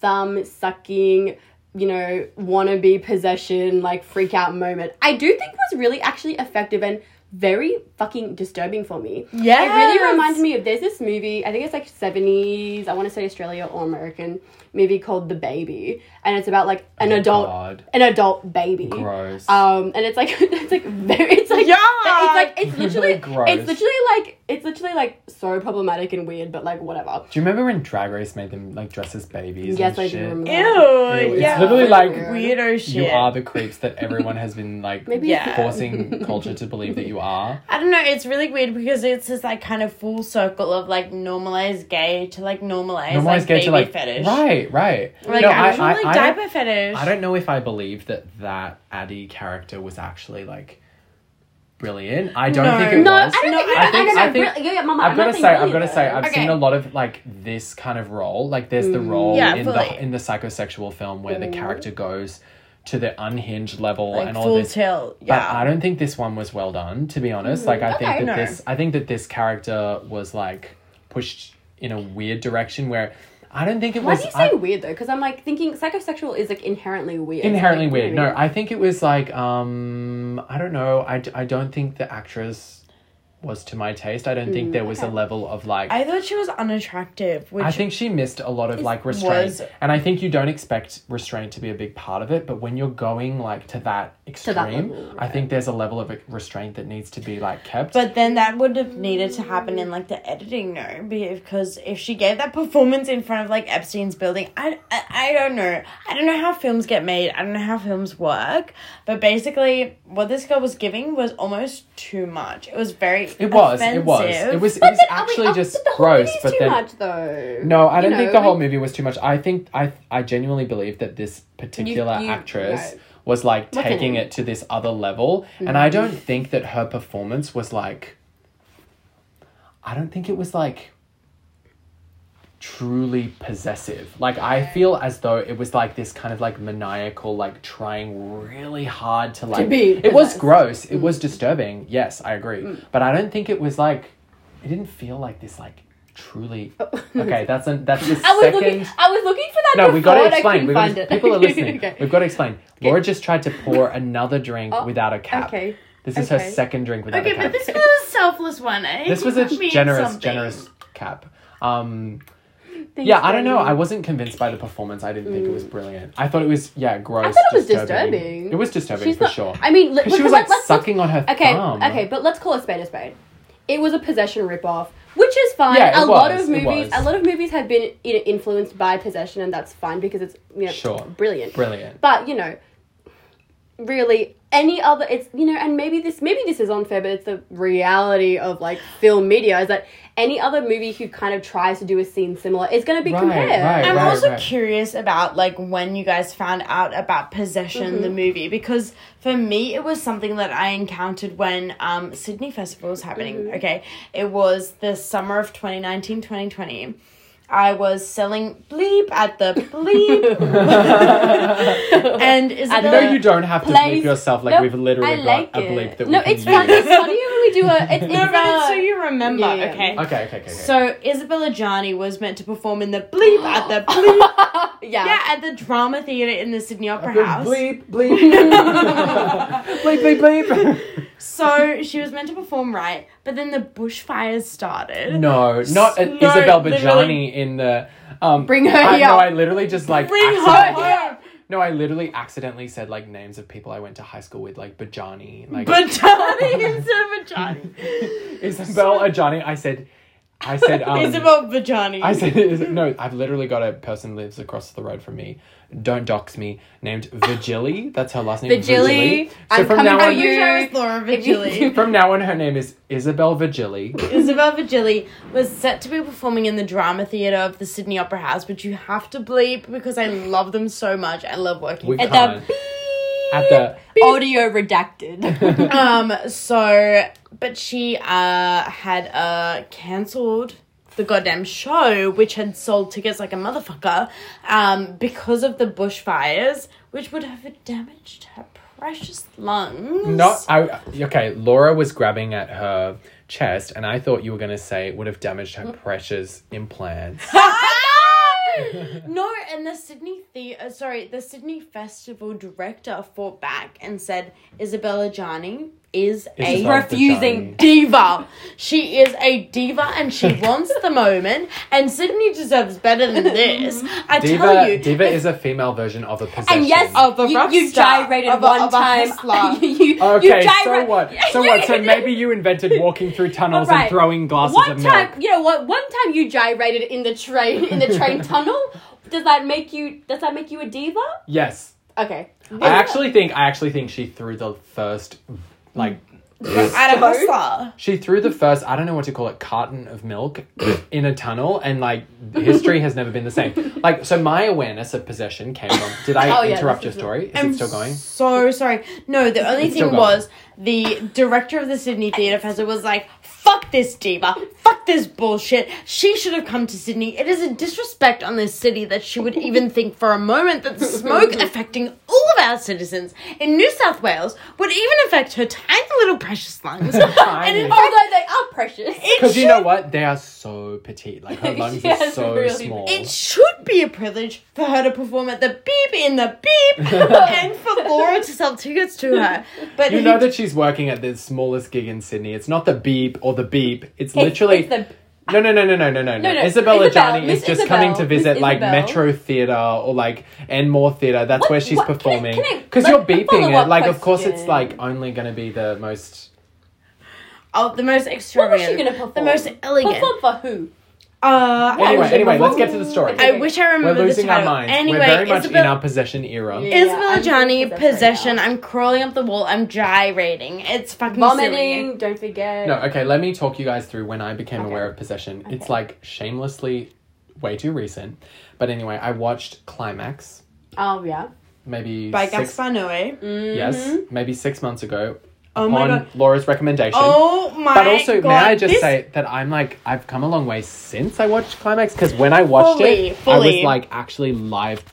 thumb sucking, you know, wannabe possession, like freak out moment, I do think was really actually effective and very fucking disturbing for me. Yeah. It really reminds me of there's this movie, I think it's like 70s, I want to say Australia or American movie called The Baby. And it's about like an Oh, adult God. an adult baby. Gross. Um and it's like it's like very it's like Yeah. it's like it's literally Gross. it's literally like it's literally like so problematic and weird, but like whatever. Do you remember when Drag Race made them like dress as babies? Yes, and I do remember. Ew, It's yeah. literally like weirdo shit. you are the creeps that everyone has been like Maybe Yeah. forcing culture to believe that you are. I don't know, it's really weird because it's this like kind of full circle of like normalized gay to like normalized, Normalize like get baby to like fetish. right, right. Like No, actual I- I- like I diaper don't- fetish. I don't know if I believe that that Addie character was actually like brilliant. I don't No. think it No, I was. don't No, think I I, think- don't know. I think- really, yeah, yeah, Mama, I've I'm got to say, I've got to say. I've Okay. seen a lot of like this kind of role. Like, there's the mm. role Yeah, in fully. the in the psychosexual film where the mm. character goes to the unhinged level like and all full this. tilt. But Yeah. I don't think this one was well done, to be honest. Like I mm. think Okay. that No. this I think that this character was like pushed in a weird direction where I don't think it Why was do you I- say weird though? Because I'm like thinking psychosexual is like inherently weird. inherently Like, weird. you know No, I I think it was like um I don't know. I, I don't think the actress was to my taste. I don't think there was a level of like I thought she was unattractive, which I think she missed a lot of like was- restraint, and I think you don't expect restraint to be a big part of it. But when you're going like to that extreme, level, I think there's a level of restraint that needs to be like kept. But then that would have needed to happen in like the editing, no? Because if she gave that performance in front of like Epstein's building, I, I I don't know. I don't know how films get made. I don't know how films work. But basically, what this girl was giving was almost too much. It was very. it was, it was, it was, it was then, I mean, actually just the whole gross. But too then much though. no, I don't think know, the whole like- movie was too much. I think I I genuinely believe that this particular you- actress. right. Was like her taking it to this other level, and I don't think that her performance was like. I don't think it was like truly possessive. Like I feel as though it was like this kind of like maniacal, like trying really hard to like. be it was gross. It was disturbing. Yes, I agree. Mm. But I don't think it was like. It didn't feel like this like truly. Okay, that's an that's the I was second. looking. I was looking for that. No, we got to explain. We got to, people are listening. okay. We've got to explain. Laura just tried to pour another drink Oh, without a cap. okay. This is her second drink without Okay, a cap. Okay, but this was a selfless one, eh? This was a generous, something. generous cap. Um, Thanks, yeah, I don't know. I wasn't convinced by the performance. I didn't think it was brilliant. I thought it was yeah, gross. Mm. I thought it was disturbing. It was disturbing She's for not- sure. I mean, Because she was like let's- let's- sucking on her Okay, thumb. okay, but let's call a spade a spade. It was a possession ripoff, which is fine. Yeah, a lot of movies, a lot of movies have been influenced by possession, and that's fine because it's you know Sure. brilliant. Brilliant. But you know, really, any other it's you know, and maybe this maybe this is unfair, but it's the reality of like film media is that any other movie who kind of tries to do a scene similar is going to be Right, compared. right. I'm right, also right. curious about like when you guys found out about Possession Mm-hmm. the movie because for me it was something that I encountered when um Sydney Festival was happening. Mm-hmm. Okay. It was the summer of 2019 2020. I was selling bleep at the bleep. and I Isabella know you don't have to Plays- bleep yourself like Nope, we've literally I got like a it. bleep that no, we can it's fun. use. It's funny when we do a. It's, it's No, but it's so uh, you remember, Yeah, yeah. okay? Okay, okay, okay. okay. So Isabelle Adjani was meant to perform in the bleep at the bleep. yeah. yeah, at the drama theatre in the Sydney Opera House. bleep, bleep, bleep, bleep, bleep. So she was meant to perform right, but then the bushfires started. No, not No, Isabel. Bajani in the. Um, Bring her I, here. No, I literally just like. Bring her accidentally- home. No, I literally accidentally said like names of people I went to high school with, like Bajani, like Bajani instead of Bajani. Isabelle Adjani. I said, I said, um, Isabel Bajani. I said, is, no, I've literally got a person lives across the road from me. Don't dox me. Named Vigili. That's her last name. Vigili, So I'm from coming now on, you. sure Laura Vigili. from now on, her name is Isabel Vigili. Isabel Vigili was set to be performing in the drama theatre of the Sydney Opera House, which you have to bleep because I love them so much. I love working We with can't. them. At the Audio redacted. um so but she uh had uh cancelled the goddamn show which had sold tickets like a motherfucker um because of the bushfires which would have damaged her precious lungs Not I okay, Laura was grabbing at her chest and I thought you were gonna say it would have damaged her precious implants. No, and the Sydney the uh, sorry, the Sydney Festival director fought back and said Isabelle Adjani is a refusing diva. She is a diva and she wants the moment. And Sydney deserves better than this. I tell Diva, you, diva is a female version of a possession. And yes, Of a you, rock you star, gyrated of a- one of a time. hustler. you, you Okay, so gyra- what? So what? So maybe you invented walking through tunnels Alright. and throwing glasses one of milk. time, you know what? One time you gyrated in the train in the train tunnel. Does that make you? Does that make you a diva? Yes, Okay. I actually think I actually think she threw the first like at a hustler. she threw the first I don't know what to call it carton of milk in a tunnel and like history has never been the same. Like so my awareness of possession came from did I Oh, yeah, interrupt your this is story? Is I'm it still going? So sorry. No, the only It's still thing going. was the director of the Sydney Theatre Festival was like, "Fuck this diva, fuck this bullshit. She should have come to Sydney. It is a disrespect on this city that she would even think for a moment that the smoke affecting all of our citizens in New South Wales would even affect her tiny little precious lungs. and in fact, Although they are precious. it Because you know what? They are so petite. Like her lungs are Yes, so really small. It should be a privilege for her to perform at the beep in the beep and for Laura to sell tickets to her. But You he know that she's working at the smallest gig in Sydney. It's not the beep or the beep. It's literally it's the- no, no, no, no, no, no, no, no. no, Isabella Isabel, Gianni Miss is just Isabel, coming to Miss visit like Isabel. Metro Theatre or like Enmore Theatre. That's What- where she's what- can I- performing. can I- Because let- you're beeping follow-up it. Like, of course, it's question. like only going to be the most. Oh, the most What was extravagant. she gonna perform? The most elegant. Perform for who? Uh, Anyway, I- anyway, let's get to the story. I wish I remember. We're losing the our minds. Anyway, We're very much Isabel- in our possession era. Yeah. Isabella I'm Gianni possession possession. now. I'm crawling up the wall. I'm gyrating. It's fucking Vomiting. silly. Don't forget. No, okay, let me talk you guys through when I became Okay. aware of possession. It's like shamelessly way too recent. But anyway, I watched Climax Oh yeah. maybe By six, Gaspar Noé. Yes, maybe six months ago. Oh on God. Laura's recommendation. Oh my god. but also, god! may I just this- say that I'm like I've come a long way since I watched Climax because when I watched Fully, it, I was like actually live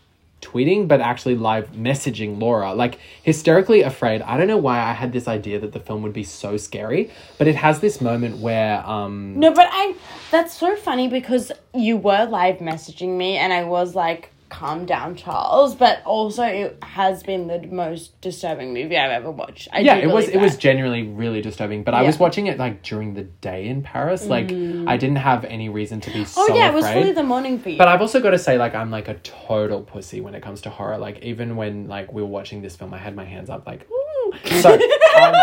tweeting, but actually live messaging Laura, like hysterically afraid. I don't know why I had this idea that the film would be so scary, but it has this moment where um No, but I. That's so funny because you were live messaging me, and I was like, "Calm down, Charles." But also, it has been the most disturbing movie I've ever watched. I yeah, it was believe it was that. genuinely really disturbing. But I was watching it like during the day in Paris. Like I didn't have any reason to be so Oh yeah, it was fully the morning for you. But I've also got to say, like, I'm like a total pussy when it comes to horror. Like, even when like we were watching this film, I had my hands up, like, ooh. So, um,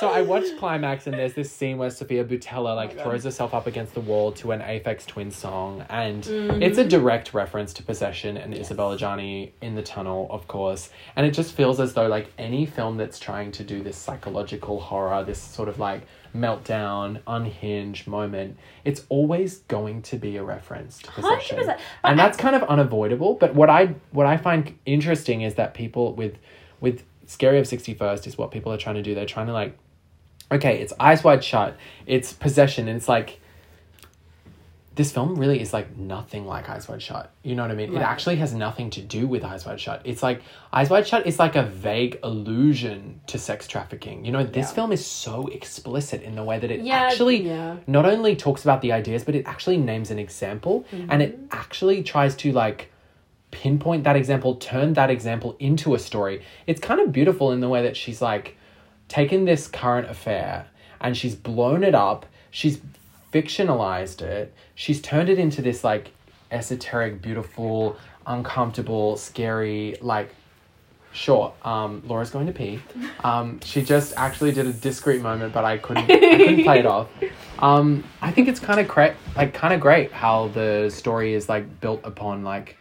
so I watched Climax, and there's this scene where Sofia Boutella like throws herself up against the wall to an Aphex Twin song, and it's a direct reference to Possession and Isabelle Adjani in the tunnel, of course. And it just feels as though like any film that's trying to do this psychological horror, this sort of like meltdown, unhinged moment, it's always going to be a reference to possession. 100%. And that's kind of unavoidable. But what I what I find interesting is that people with with Scary of Sixty First is what people are trying to do. They're trying to like, okay, it's eyes wide shut, it's possession, and it's like this film really is like nothing like Eyes Wide Shut. You know what I mean? It actually has nothing to do with Eyes Wide Shut. It's like Eyes Wide Shut is like a vague allusion to sex trafficking. You know, this Yeah. film is so explicit in the way that it Yeah, actually yeah. not only talks about the ideas, but it actually names an example and it mm-hmm. actually tries to like pinpoint that example, turn that example into a story. It's kind of beautiful in the way that she's like taken this current affair and she's blown it up, she's fictionalized it, she's turned it into this like esoteric, beautiful, uncomfortable, scary, like Sure. Um, Laura's going to pee. Um, she just actually did a discreet moment, but I couldn't. I couldn't play it off. Um, I think it's kind of cra- like kind of great how the story is like built upon like.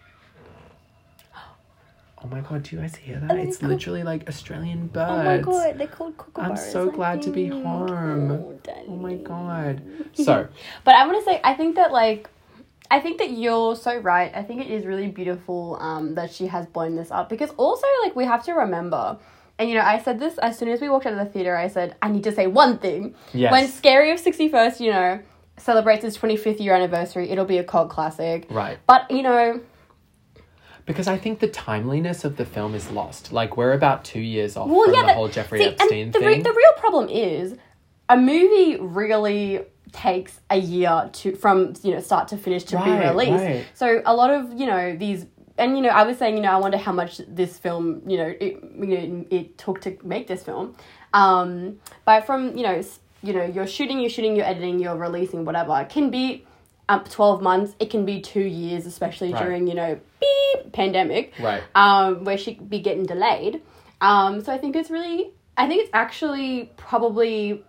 Oh my god! Do you guys hear that? Oh, It's literally like Australian birds. Oh my god, they're called kookaburras. I'm so glad to be home. Oh, Oh my god! So But I want to say, I think that like, I think that you're so right. I think it is really beautiful um, that she has blown this up because also like we have to remember. And you know, I said this as soon as we walked out of the theater. I said I need to say one thing. Yes. When Scary of Sixty First, you know, celebrates its twenty fifth year anniversary, it'll be a cult classic. right. But you know, Because I think the timeliness of the film is lost. Like we're about two years off well, from yeah, the that- whole Jeffrey see, Epstein the, thing. re- the real problem is a movie really takes a year to from you know start to finish to be released. right. So a lot of you know these. And you know, I was saying, you know, I wonder how much this film, you know, it you know, it took to make this film. Um, but from you know, you know, you're shooting, you're shooting, you're editing, you're releasing, whatever. It can be up twelve months. It can be two years, especially Right. during you know, beep pandemic Right. um, where she be getting delayed. Um, so I think it's really, I think it's actually probably,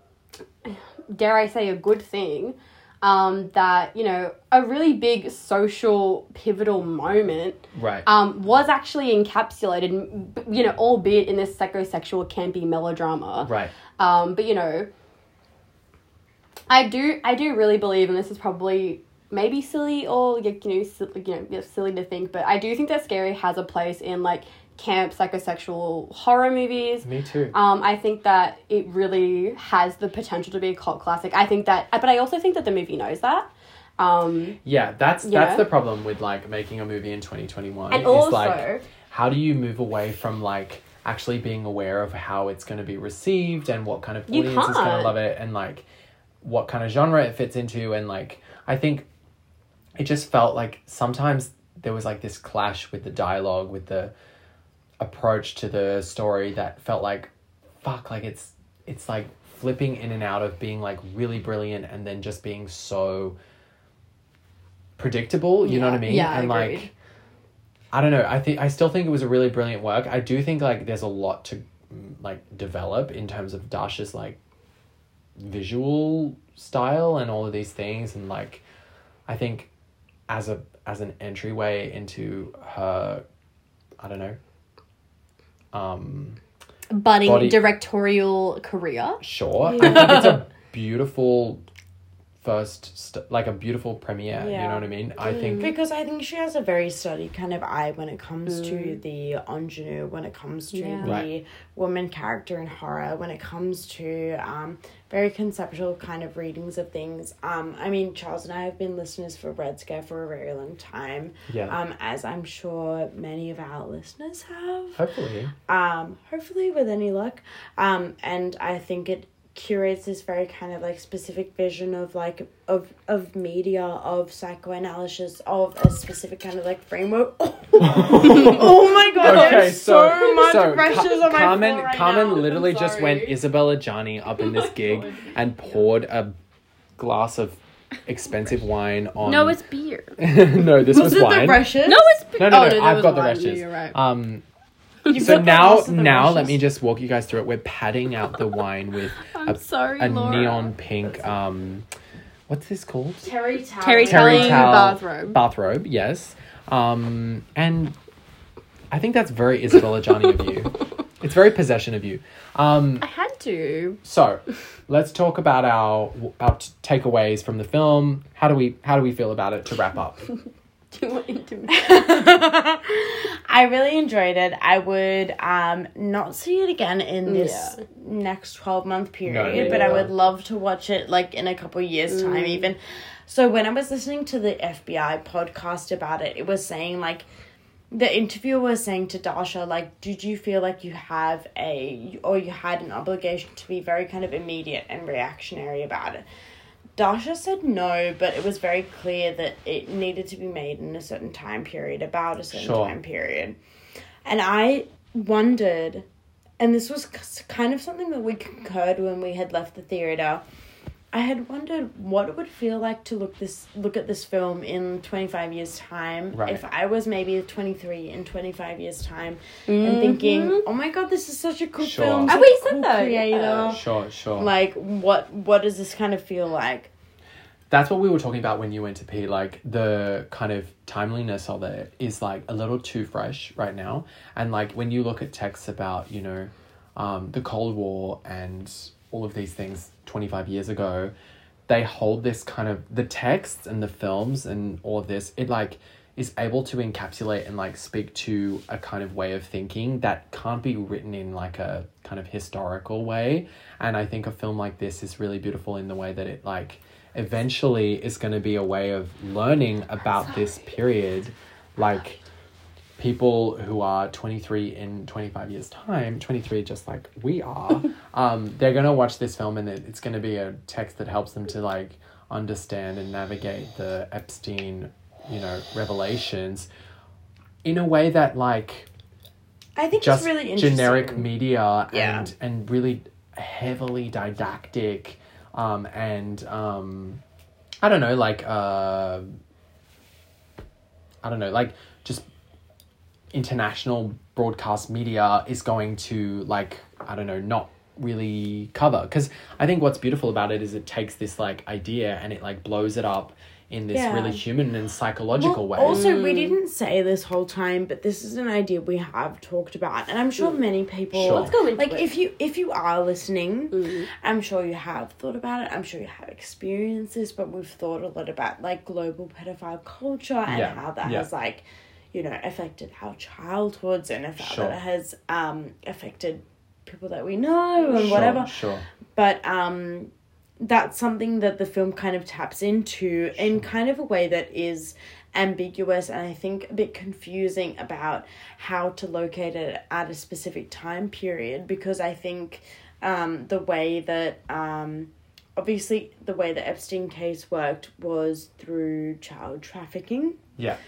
dare I say, a good thing um, that, you know, a really big social pivotal moment Right. um, was actually encapsulated, you know, albeit in this psychosexual campy melodrama. right. Um, but you know, I do I do really believe, and this is probably maybe silly or you know silly, you know silly to think, but I do think that scary has a place in like camp psychosexual horror movies. Me too. Um, I think that it really has the potential to be a cult classic. I think that, but I also think that the movie knows that. Um, Yeah, that's that's know? the problem with like making a movie in 2021. And also- like how do you move away from like actually being aware of how it's going to be received and what kind of audience is going to love it and like what kind of genre it fits into and like I think it just felt like sometimes there was like this clash with the dialogue with the approach to the story that felt like fuck like it's it's like flipping in and out of being like really brilliant and then just being so predictable you know what i mean? Yeah, and agreed. like i don't know i think i still think it was a really brilliant work. I do think like there's a lot to mm, like develop in terms of dasha's like visual style and all of these things and like i think as a as an entryway into her i don't know um budding Body- directorial career. sure i think it's a beautiful first st- like a beautiful premiere yeah. you know what i mean i think Because I think she has a very steady kind of eye when it comes to the ingenue, when it comes to Yeah. the Right. woman character in horror, when it comes to um, very conceptual kind of readings of things. Um, I mean, Charles and I have been listeners for Red Scare for a very long time, yeah um, as I'm sure many of our listeners have hopefully um, hopefully with any luck. Um, and I think it curates this very kind of like specific vision of like of of media of psychoanalysis of a specific kind of like framework. oh my god! Okay, there's so so, much so pressures Ca- on my Carmen right Carmen now. literally just went. Isabelle Adjani up in this gig and poured a glass of expensive wine on No, it's beer. no this was, Was it wine the brushes? No, it's beer. no no no, oh, there I've was got the wine. rushes You're right. um You've so got now last now let me just walk you guys through it. We're padding out the wine with I'm a, sorry, a neon pink um what's this called? Terry Towel. Terry terry Towel towel bathrobe. bathrobe yes. Um and i think that's very isabelle adjani of you. It's very possession of you. Um I had to. so let's talk about our our takeaways from the film. How do we how do we feel about it to wrap up Do you want intimate? I really enjoyed it. I would um not see it again in this Yeah. next 12 month No, period, me but I would love to watch it like in a couple years time Mm. even. So when I was listening to the FBI podcast about it, it was saying like the interviewer was saying to Dasha like did you feel like you have a or you had an obligation to be very kind of immediate and reactionary about it. Dasha said no, but it was very clear that it needed to be made in a certain time period, about a certain Sure. time period. And I wondered, and this was kind of something that we concurred when we had left the theater. I had wondered what it would feel like to look this look at this film in twenty five years time. Right. If I was maybe twenty three in twenty five years time, and thinking, "Oh my god, this is such a cool Sure. film, such we a said cool that, creator." yeah. sure sure Like, what what does this kind of feel like? that's what we were talking about when you went to pee like the kind of timeliness of it is like a little too fresh right now and like when you look at texts about you know um, the cold war and all of these things 25 years ago they hold this kind of the texts and the films and all of this it like is able to encapsulate and like speak to a kind of way of thinking that can't be written in like a kind of historical way. And i think a film like this is really beautiful in the way that it like eventually is going to be a way of learning about this period. Like people who are 23 in 25 years time 23 just like we are um, they're going to watch this film and it, it's going to be a text that helps them to like understand and navigate the epstein you know revelations in a way that like I think just it's really interesting. generic media Yeah. and and really heavily didactic um and um i don't know like uh i don't know like international broadcast media is going to like i don't know not really cover because i think what's beautiful about it is it takes this like idea and it like blows it up in this Yeah. really human and psychological way Also, we mm. didn't say this whole time, but this is an idea we have talked about, and I'm sure mm. many people. Sure. Let's go into like it. if you if you are listening, mm. I'm sure you have thought about it. I'm sure you have experiences, but we've thought a lot about like global pedophile culture and Yeah, how that yeah. has like, you know, affected our childhoods and if Sure. that has um affected people that we know and Sure, whatever. sure. But um that's something that the film kind of taps into in kind of a way that is ambiguous and I think a bit confusing about how to locate it at a specific time period because I think um, the way that um, obviously the way the Epstein case worked was through child trafficking. Yeah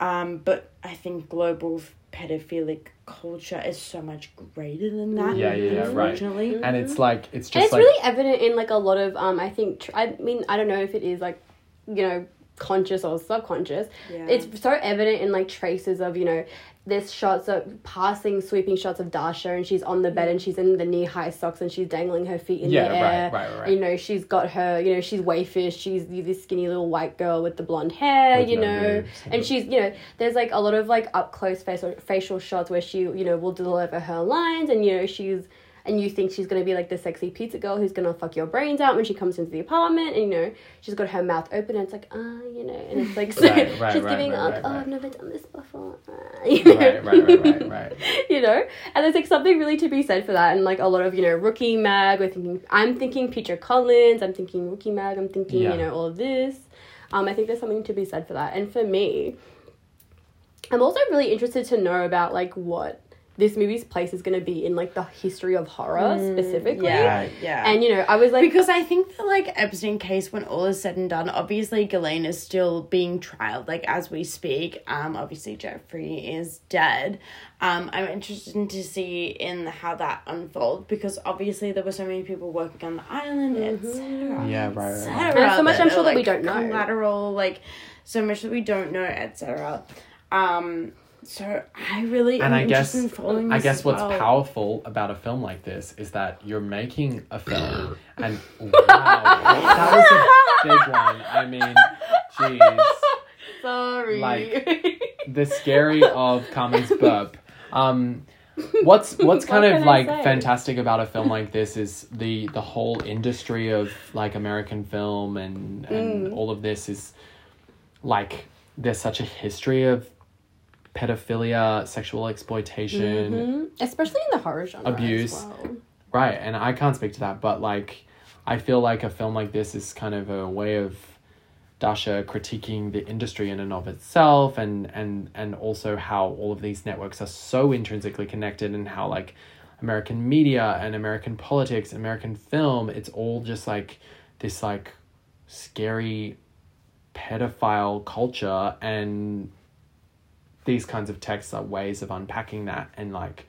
um, but I think global pedophilic culture is so much greater than that Yeah, yeah, yeah, right. and it's like it's just and it's like really evident in like a lot of um i think tr- i mean i don't know if it is like you know conscious or subconscious Yeah. it's so evident in like traces of you know there's shots of passing sweeping shots of dasha and she's on the bed and she's in the knee high socks and she's dangling her feet in Yeah, the air right, right, right. you know she's got her you know she's waifish she's this skinny little white girl with the blonde hair With you no know boobs. and she's you know there's like a lot of like up close facial facial shots where she you know will deliver her lines and you know she's and you think she's gonna be like the sexy pizza girl who's gonna fuck your brains out when she comes into the apartment and you know she's got her mouth open and it's like ah you know and it's like so Right, right, she's right, giving up oh. I've never done this before ah, you know? right, right, right, right, right. you know and there's like something really to be said for that and like a lot of you know rookie mag we're thinking i'm thinking petra collins i'm thinking rookie mag i'm thinking Yeah. you know all of this um i think there's something to be said for that and for me i'm also really interested to know about like what this movie's place is going to be in like the history of horror specifically yeah yeah and you know i was like because I think the like Epstein case, when all is said and done, obviously Ghislaine is still being trialed, like as we speak. Um, obviously Jeffrey is dead. Um, I'm interested to see in how that unfolds because obviously there were so many people working on the island, etc. Yeah, right, right, right. etc. And so much I'm sure are, that we don't know. Collateral, like so much that we don't know, etc. Um, so I really and am I guess in following I guess what's well. powerful about a film like this is that you're making a film and wow that was a big one. I mean, jeez, sorry like- the scary of Carmen's burp. Um, what's what's kind What of like fantastic about a film like this is the the whole industry of like American film and and Mm. all of this is like there's such a history of pedophilia, sexual exploitation, Mhm. especially in the horror genre Abuse. well. Right, and I can't speak to that, but like, I feel like a film like this is kind of a way of Dasha critiquing the industry in and of itself, and and and also how all of these networks are so intrinsically connected, and how like American media and American politics, American film, it's all just like this like scary pedophile culture, and these kinds of texts are ways of unpacking that and like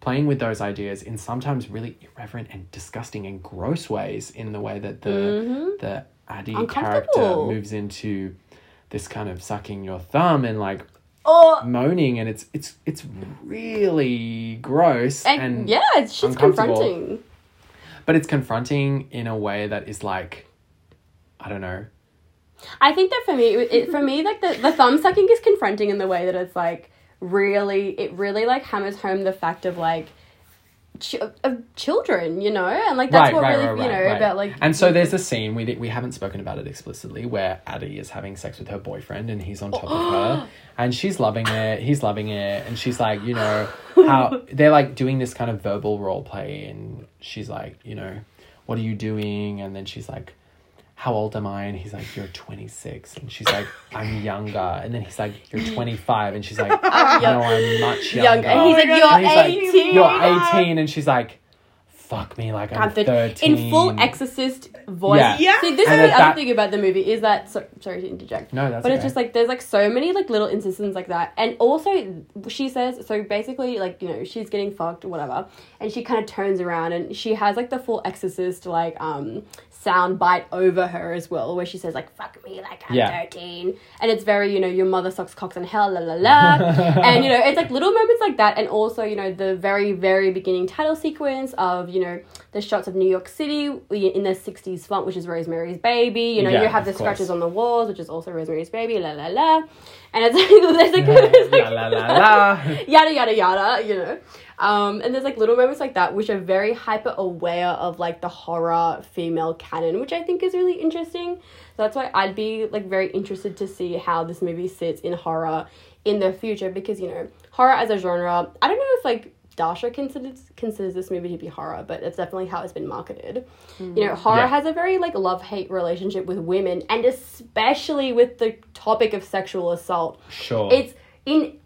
playing with those ideas in sometimes really irreverent and disgusting and gross ways in the way that the mm-hmm. the Addie character moves into this kind of sucking your thumb and like Oh, moaning and it's it's it's really gross and, and, yeah, it's just confronting. but it's confronting in a way that is like I don't know I think that for me, it, for me, like the, the thumb sucking is confronting in the way that it's like really, it really like hammers home the fact of like ch- of children, you know, and like that's what really, you know, about like. And so there's a scene we we haven't spoken about it explicitly where Addie is having sex with her boyfriend and he's on top of her and she's loving it, he's loving it, and she's like, you know, how they're like doing this kind of verbal role play and she's like, you know, what are you doing? And then she's like how old am I? And he's like, you're 26. And she's like, I'm younger. And then he's like, you're 25. And she's like, no, I'm much Young. younger. And he's like, you're God. And he's like, 18. you're 18. And she's like, fuck me, like I'm, I'm 13. in full exorcist voice. Yeah. Yeah. See, this And is that- the other thing about the movie is that so, sorry to interject. No, that's but it's just like there's like so many like little instances like that, and also she says so basically like you know she's getting fucked or whatever, and she kind of turns around and she has like the full exorcist like um sound bite over her as well, where she says like "fuck me like I'm Yeah. 13," and it's very you know your mother sucks cocks in hell la la la, and you know it's like little moments like that, and also you know the very very beginning title sequence of you know the shots of New York City in the '60s font, which is Rosemary's Baby. You know Yeah, you have the course. scratches on the walls, which is also Rosemary's Baby, la la la, and it's like there's like, there's like la la la. yada yada yada, you know. Um, and there's like little moments like that which are very hyper aware of like the horror female canon, which I think is really interesting. So that's why I'd be like very interested to see how this movie sits in horror in the future because you know horror as a genre. I don't know if like Dasha considers considers this movie to be horror, but it's definitely how it's been marketed. You know, horror Yeah. has a very like love hate relationship with women, and especially with the topic of sexual assault. Sure. It's in.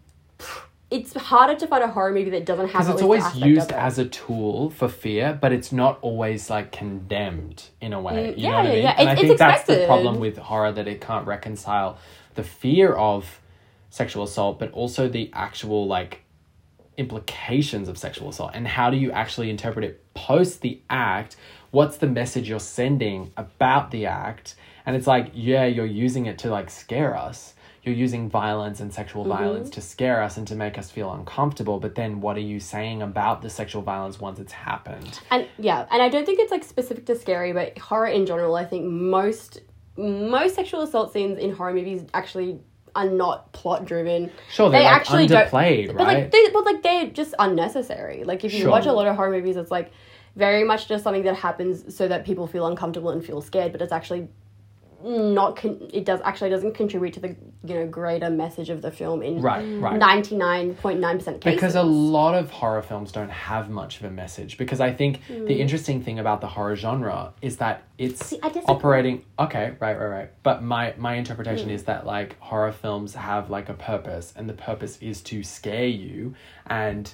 It's harder to find a horror movie that doesn't have because it's always used it. as a tool for fear, but it's not always like condemned in a way. Mm, you yeah, know what I yeah, mean? yeah. And I think it's that's the problem with horror that it can't reconcile the fear of sexual assault, but also the actual like implications of sexual assault and how do you actually interpret it post the act what's the message you're sending about the act and it's like yeah you're using it to like scare us you're using violence and sexual Mm-hmm. violence to scare us and to make us feel uncomfortable but then what are you saying about the sexual violence once it's happened and yeah, and I don't think it's like specific to scary, but horror in general. I think most most sexual assault scenes in horror movies actually are not plot driven. sure they're They like actually don't- underplayed But right like, they, but like they're just unnecessary. Like if you Sure. watch a lot of horror movies, it's like very much just something that happens so that people feel uncomfortable and feel scared. But it's actually not. Con- it does actually doesn't contribute to the you know greater message of the film in right mm. right ninety nine point nine percent cases. because a lot of horror films don't have much of a message because i think the mm. interesting thing about the horror genre is that it's. See, operating okay right right right but my my interpretation mm. is that like horror films have like a purpose and the purpose is to scare you and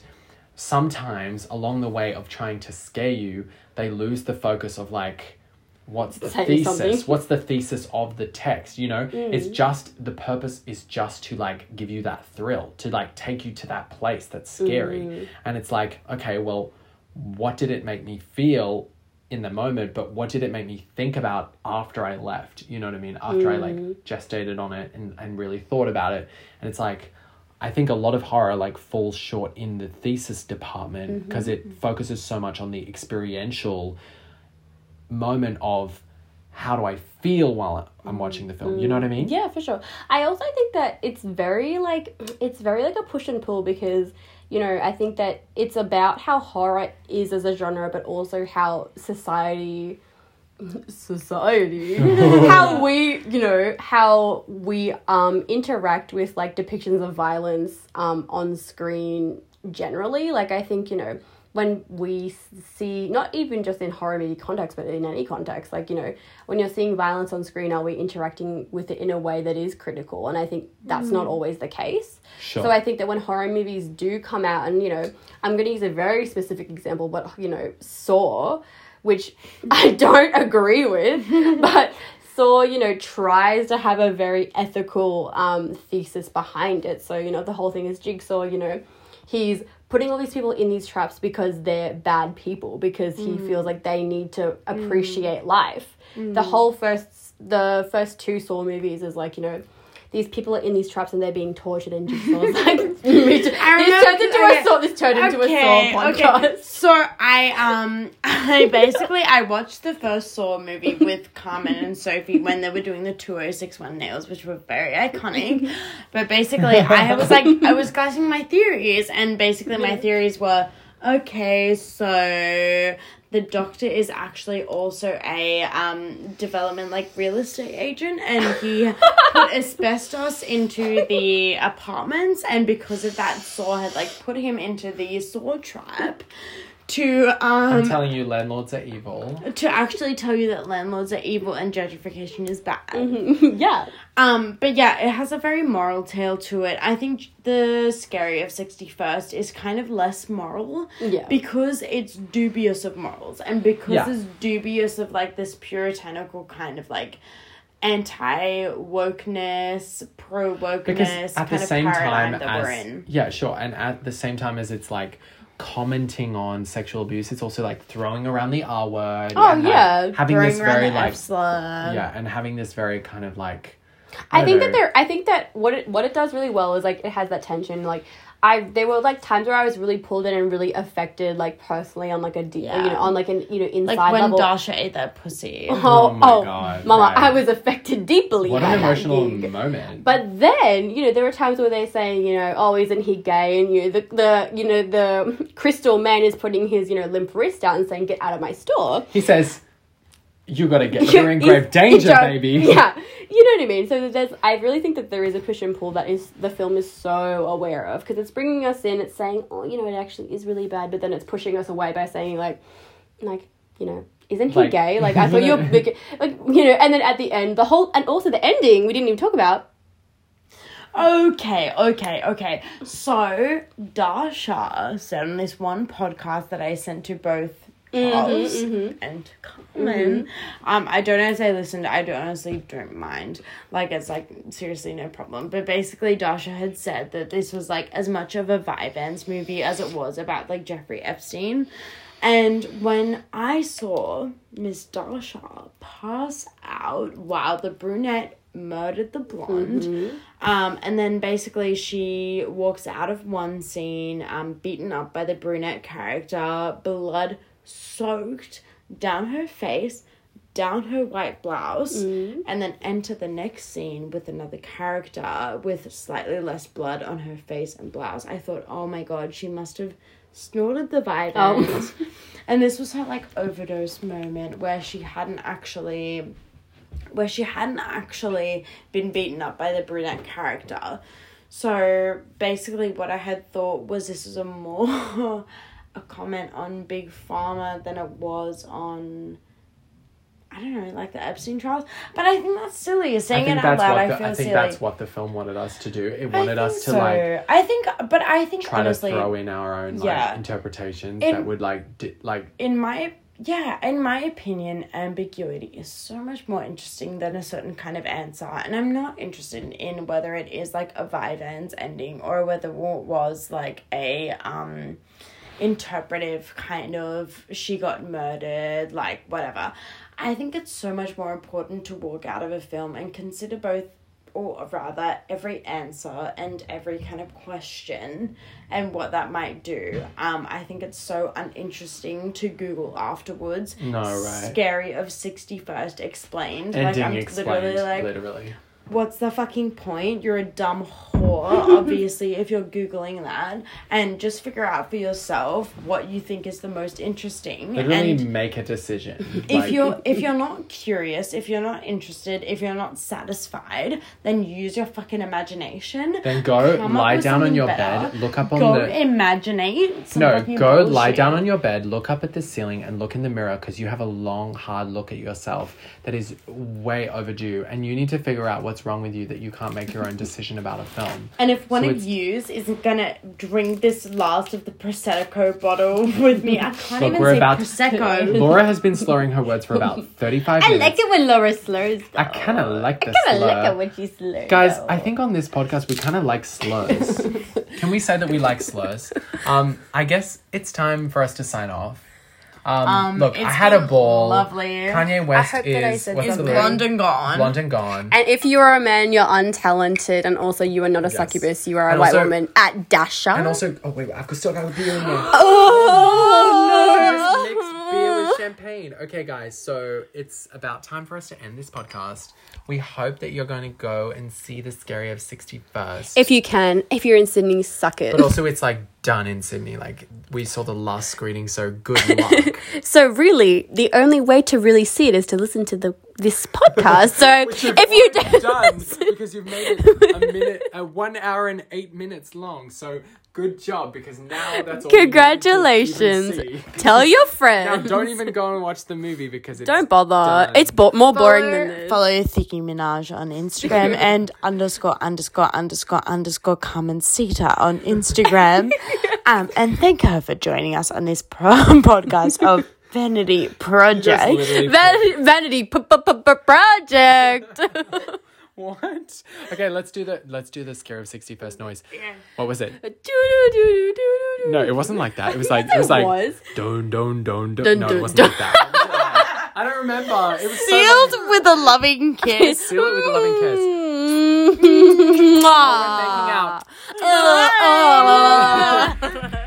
sometimes along the way of trying to scare you they lose the focus of like what's the Saying thesis what's the thesis of the text you know Mm. it's just the purpose is just to like give you that thrill to like take you to that place that's scary Mm. and it's like okay well what did it make me feel in the moment but what did it make me think about after i left you know what i mean after i like Mm. gestated on it and, and really thought about it and it's like i think a lot of horror like falls short in the thesis department Mm-hmm. because it focuses so much on the experiential moment of how do I feel while I'm watching the film? You know what I mean? Yeah, for sure. I also think that it's very like it's very like a push and pull because you know I think that it's about how horror is as a genre, but also how society society how we you know how we um interact with like depictions of violence um on screen generally like i think you know when we see not even just in horror movie context but in any context like you know when you're seeing violence on screen are we interacting with it in a way that is critical and i think that's not always the case Sure. so i think that when horror movies do come out and you know i'm going to use a very specific example but you know saw which i don't agree with but Saw, you know, tries to have a very ethical um, thesis behind it. So, you know, the whole thing is Jigsaw, you know, he's putting all these people in these traps because they're bad people, because he mm. feels like they need to mm. appreciate life. The mm. whole first, the first two Saw movies is like, you know, these people are in these traps and they're being tortured and Jigsaw's like. I this remember- turned into okay. a Saw, this turned into a Saw podcast. So I um I basically I watched the first Saw movie with Carmen and Sophie when they were doing the 2061 nails, which were very iconic. But basically I was like I was discussing my theories and basically my theories were okay, so the doctor is actually also a um, development like real estate agent and he put asbestos into the apartments and because of that saw had like put him into the saw trap to um I'm telling you, landlords are evil. to actually tell you that landlords are evil and gentrification is bad. yeah. Um, but yeah, it has a very moral tale to it. I think the scary of sixty first is kind of less moral. Yeah. Because it's dubious of morals and because Yeah. it's dubious of like this puritanical kind of like anti wokeness, pro wokeness because at kind the of same paradigm time that as we're in. yeah sure and at the same time as it's like commenting on sexual abuse it's also like throwing around the r word Oh, and, like, yeah. having Throwing this very like yeah and having this very kind of like I, don't think know. that there. I think that what it what it does really well is like it has that tension. Like I there were like times where I was really pulled in and really affected like personally on like a deep Yeah. you know on like an you know inside Like when level. Dasha ate that pussy. oh, Oh my oh, God, Mama, right. I was affected deeply. what by an that emotional moment But then, you know, there were times where they're saying, you know, oh, isn't he gay? And you know, the, the you know the crystal man is putting his you know limp wrist out and saying, "Get out of my store." he says you gotta get you're in grave danger Yeah, baby Yeah, you know what I mean. So there's, I really think that there is a push and pull that is the film is so aware of because it's bringing us in. It's saying, oh, you know, it actually is really bad, but then it's pushing us away by saying like, like, you know. Isn't he Like- gay? Like I thought you're like, like you know, and then at the end, the whole and also the ending we didn't even talk about. Okay, okay, okay. So Dasha said on this one podcast that I sent to both Charles and Carmen. Um, I don't know if they listened. I don't, honestly don't mind. Like it's like seriously no problem. But basically, Dasha had said that this was like as much of a Vyvanse movie as it was about like Jeffrey Epstein. And when I saw Miss Dasha pass out while the brunette murdered the blonde, um, and then basically she walks out of one scene, um, beaten up by the brunette character, blood soaked down her face, down her white blouse, mm. and then enter the next scene with another character with slightly less blood on her face and blouse. I thought, oh my god, she must have snorted the oh. Vyvanse. and this was her like overdose moment where she hadn't actually where she hadn't actually been beaten up by the brunette character. So basically, what I had thought was this was a more a comment on Big Pharma than it was on. I don't know, like the Epstein trials, but I think that's silly. Saying it out loud, what I the, feel I think silly. that's what the film wanted us to do. It wanted us to so. like I think, but I think try honestly, to throw in our own like yeah. interpretations In- that would like di- like in my yeah, in my opinion, ambiguity is so much more interesting than a certain kind of answer. And I'm not interested in whether it is like a Vyvanse ending or whether it was like a um interpretive kind of she got murdered, like whatever. I think it's so much more important to walk out of a film and consider both or rather every answer and every kind of question and what that might do. Um, I think it's so uninteresting to Google afterwards. No, right. Scary of sixty first explained. ending like I'm explained literally like, literally. What's the fucking point? You're a dumb whore, obviously, if you're Googling that. And just figure out for yourself what you think is the most interesting. Literally and make a decision. if Like, you're if you're not curious, if you're not interested, if you're not satisfied, then use your fucking imagination. then go lie down on your better. bed, look up on Go the imaginate. No, go lie down on your bed, look up at the ceiling, and look in the mirror because you have a long, hard look at yourself that is way overdue, and you need to figure out what's wrong with you that you can't make your own decision about a film. And if one So of yous isn't gonna drink this last of the prosecco bottle with me, I can't Look, even we're say about- prosecco. Laura has been slurring her words for about 35 I minutes. like it when Laura slurs. Though. I kind of like the I kind of like it when she slurs. Guys. I think on this podcast we kind of like slurs. Can we say that we like slurs? Um, I guess it's time for us to sign off. Um, Um, look, I had a ball. lovely. Kanye West hope that I is said Is the something. word? blonde and gone. Blonde and gone. And if you are a man, you're untalented, and also you are not a Yes. succubus. You are a And white also- woman at Dasha. And also, oh wait, I've still got a beer in there. oh, Just mixed beer with champagne. Okay, guys, so it's about time for us to end this podcast. We hope that you're going to go and see the Scary of 61st. If you can, if you're in Sydney, suck it. but also, it's like done in Sydney. Like, we saw the last screening, so good luck. So really, the only way to really see it is to listen to the this podcast. So if you don't, done because you've made it a minute, a one hour and eight minutes long. So Good job, because now that's all we need to Congratulations. even see. Tell your Now, friends. don't even go and watch the movie because it's Don't bother. done. It's bo- more boring than this. Follow Thicky Minaj on Instagram and underscore underscore underscore underscore Carmen Sita on Instagram. um, and thank her for joining us on this pro- podcast of Vanity Just Project. literally Van- vanity p- p- p- p- project. What? Okay, let's do the let's do the scare of sixty first noise. What was it? No, it wasn't like that. It was like it was like was. don don don don. Dun, No, it wasn't like that. I don't remember. It was Sealed long- with a loving kiss. Seal it with a loving kiss. Mwah. making out. Uh, uh.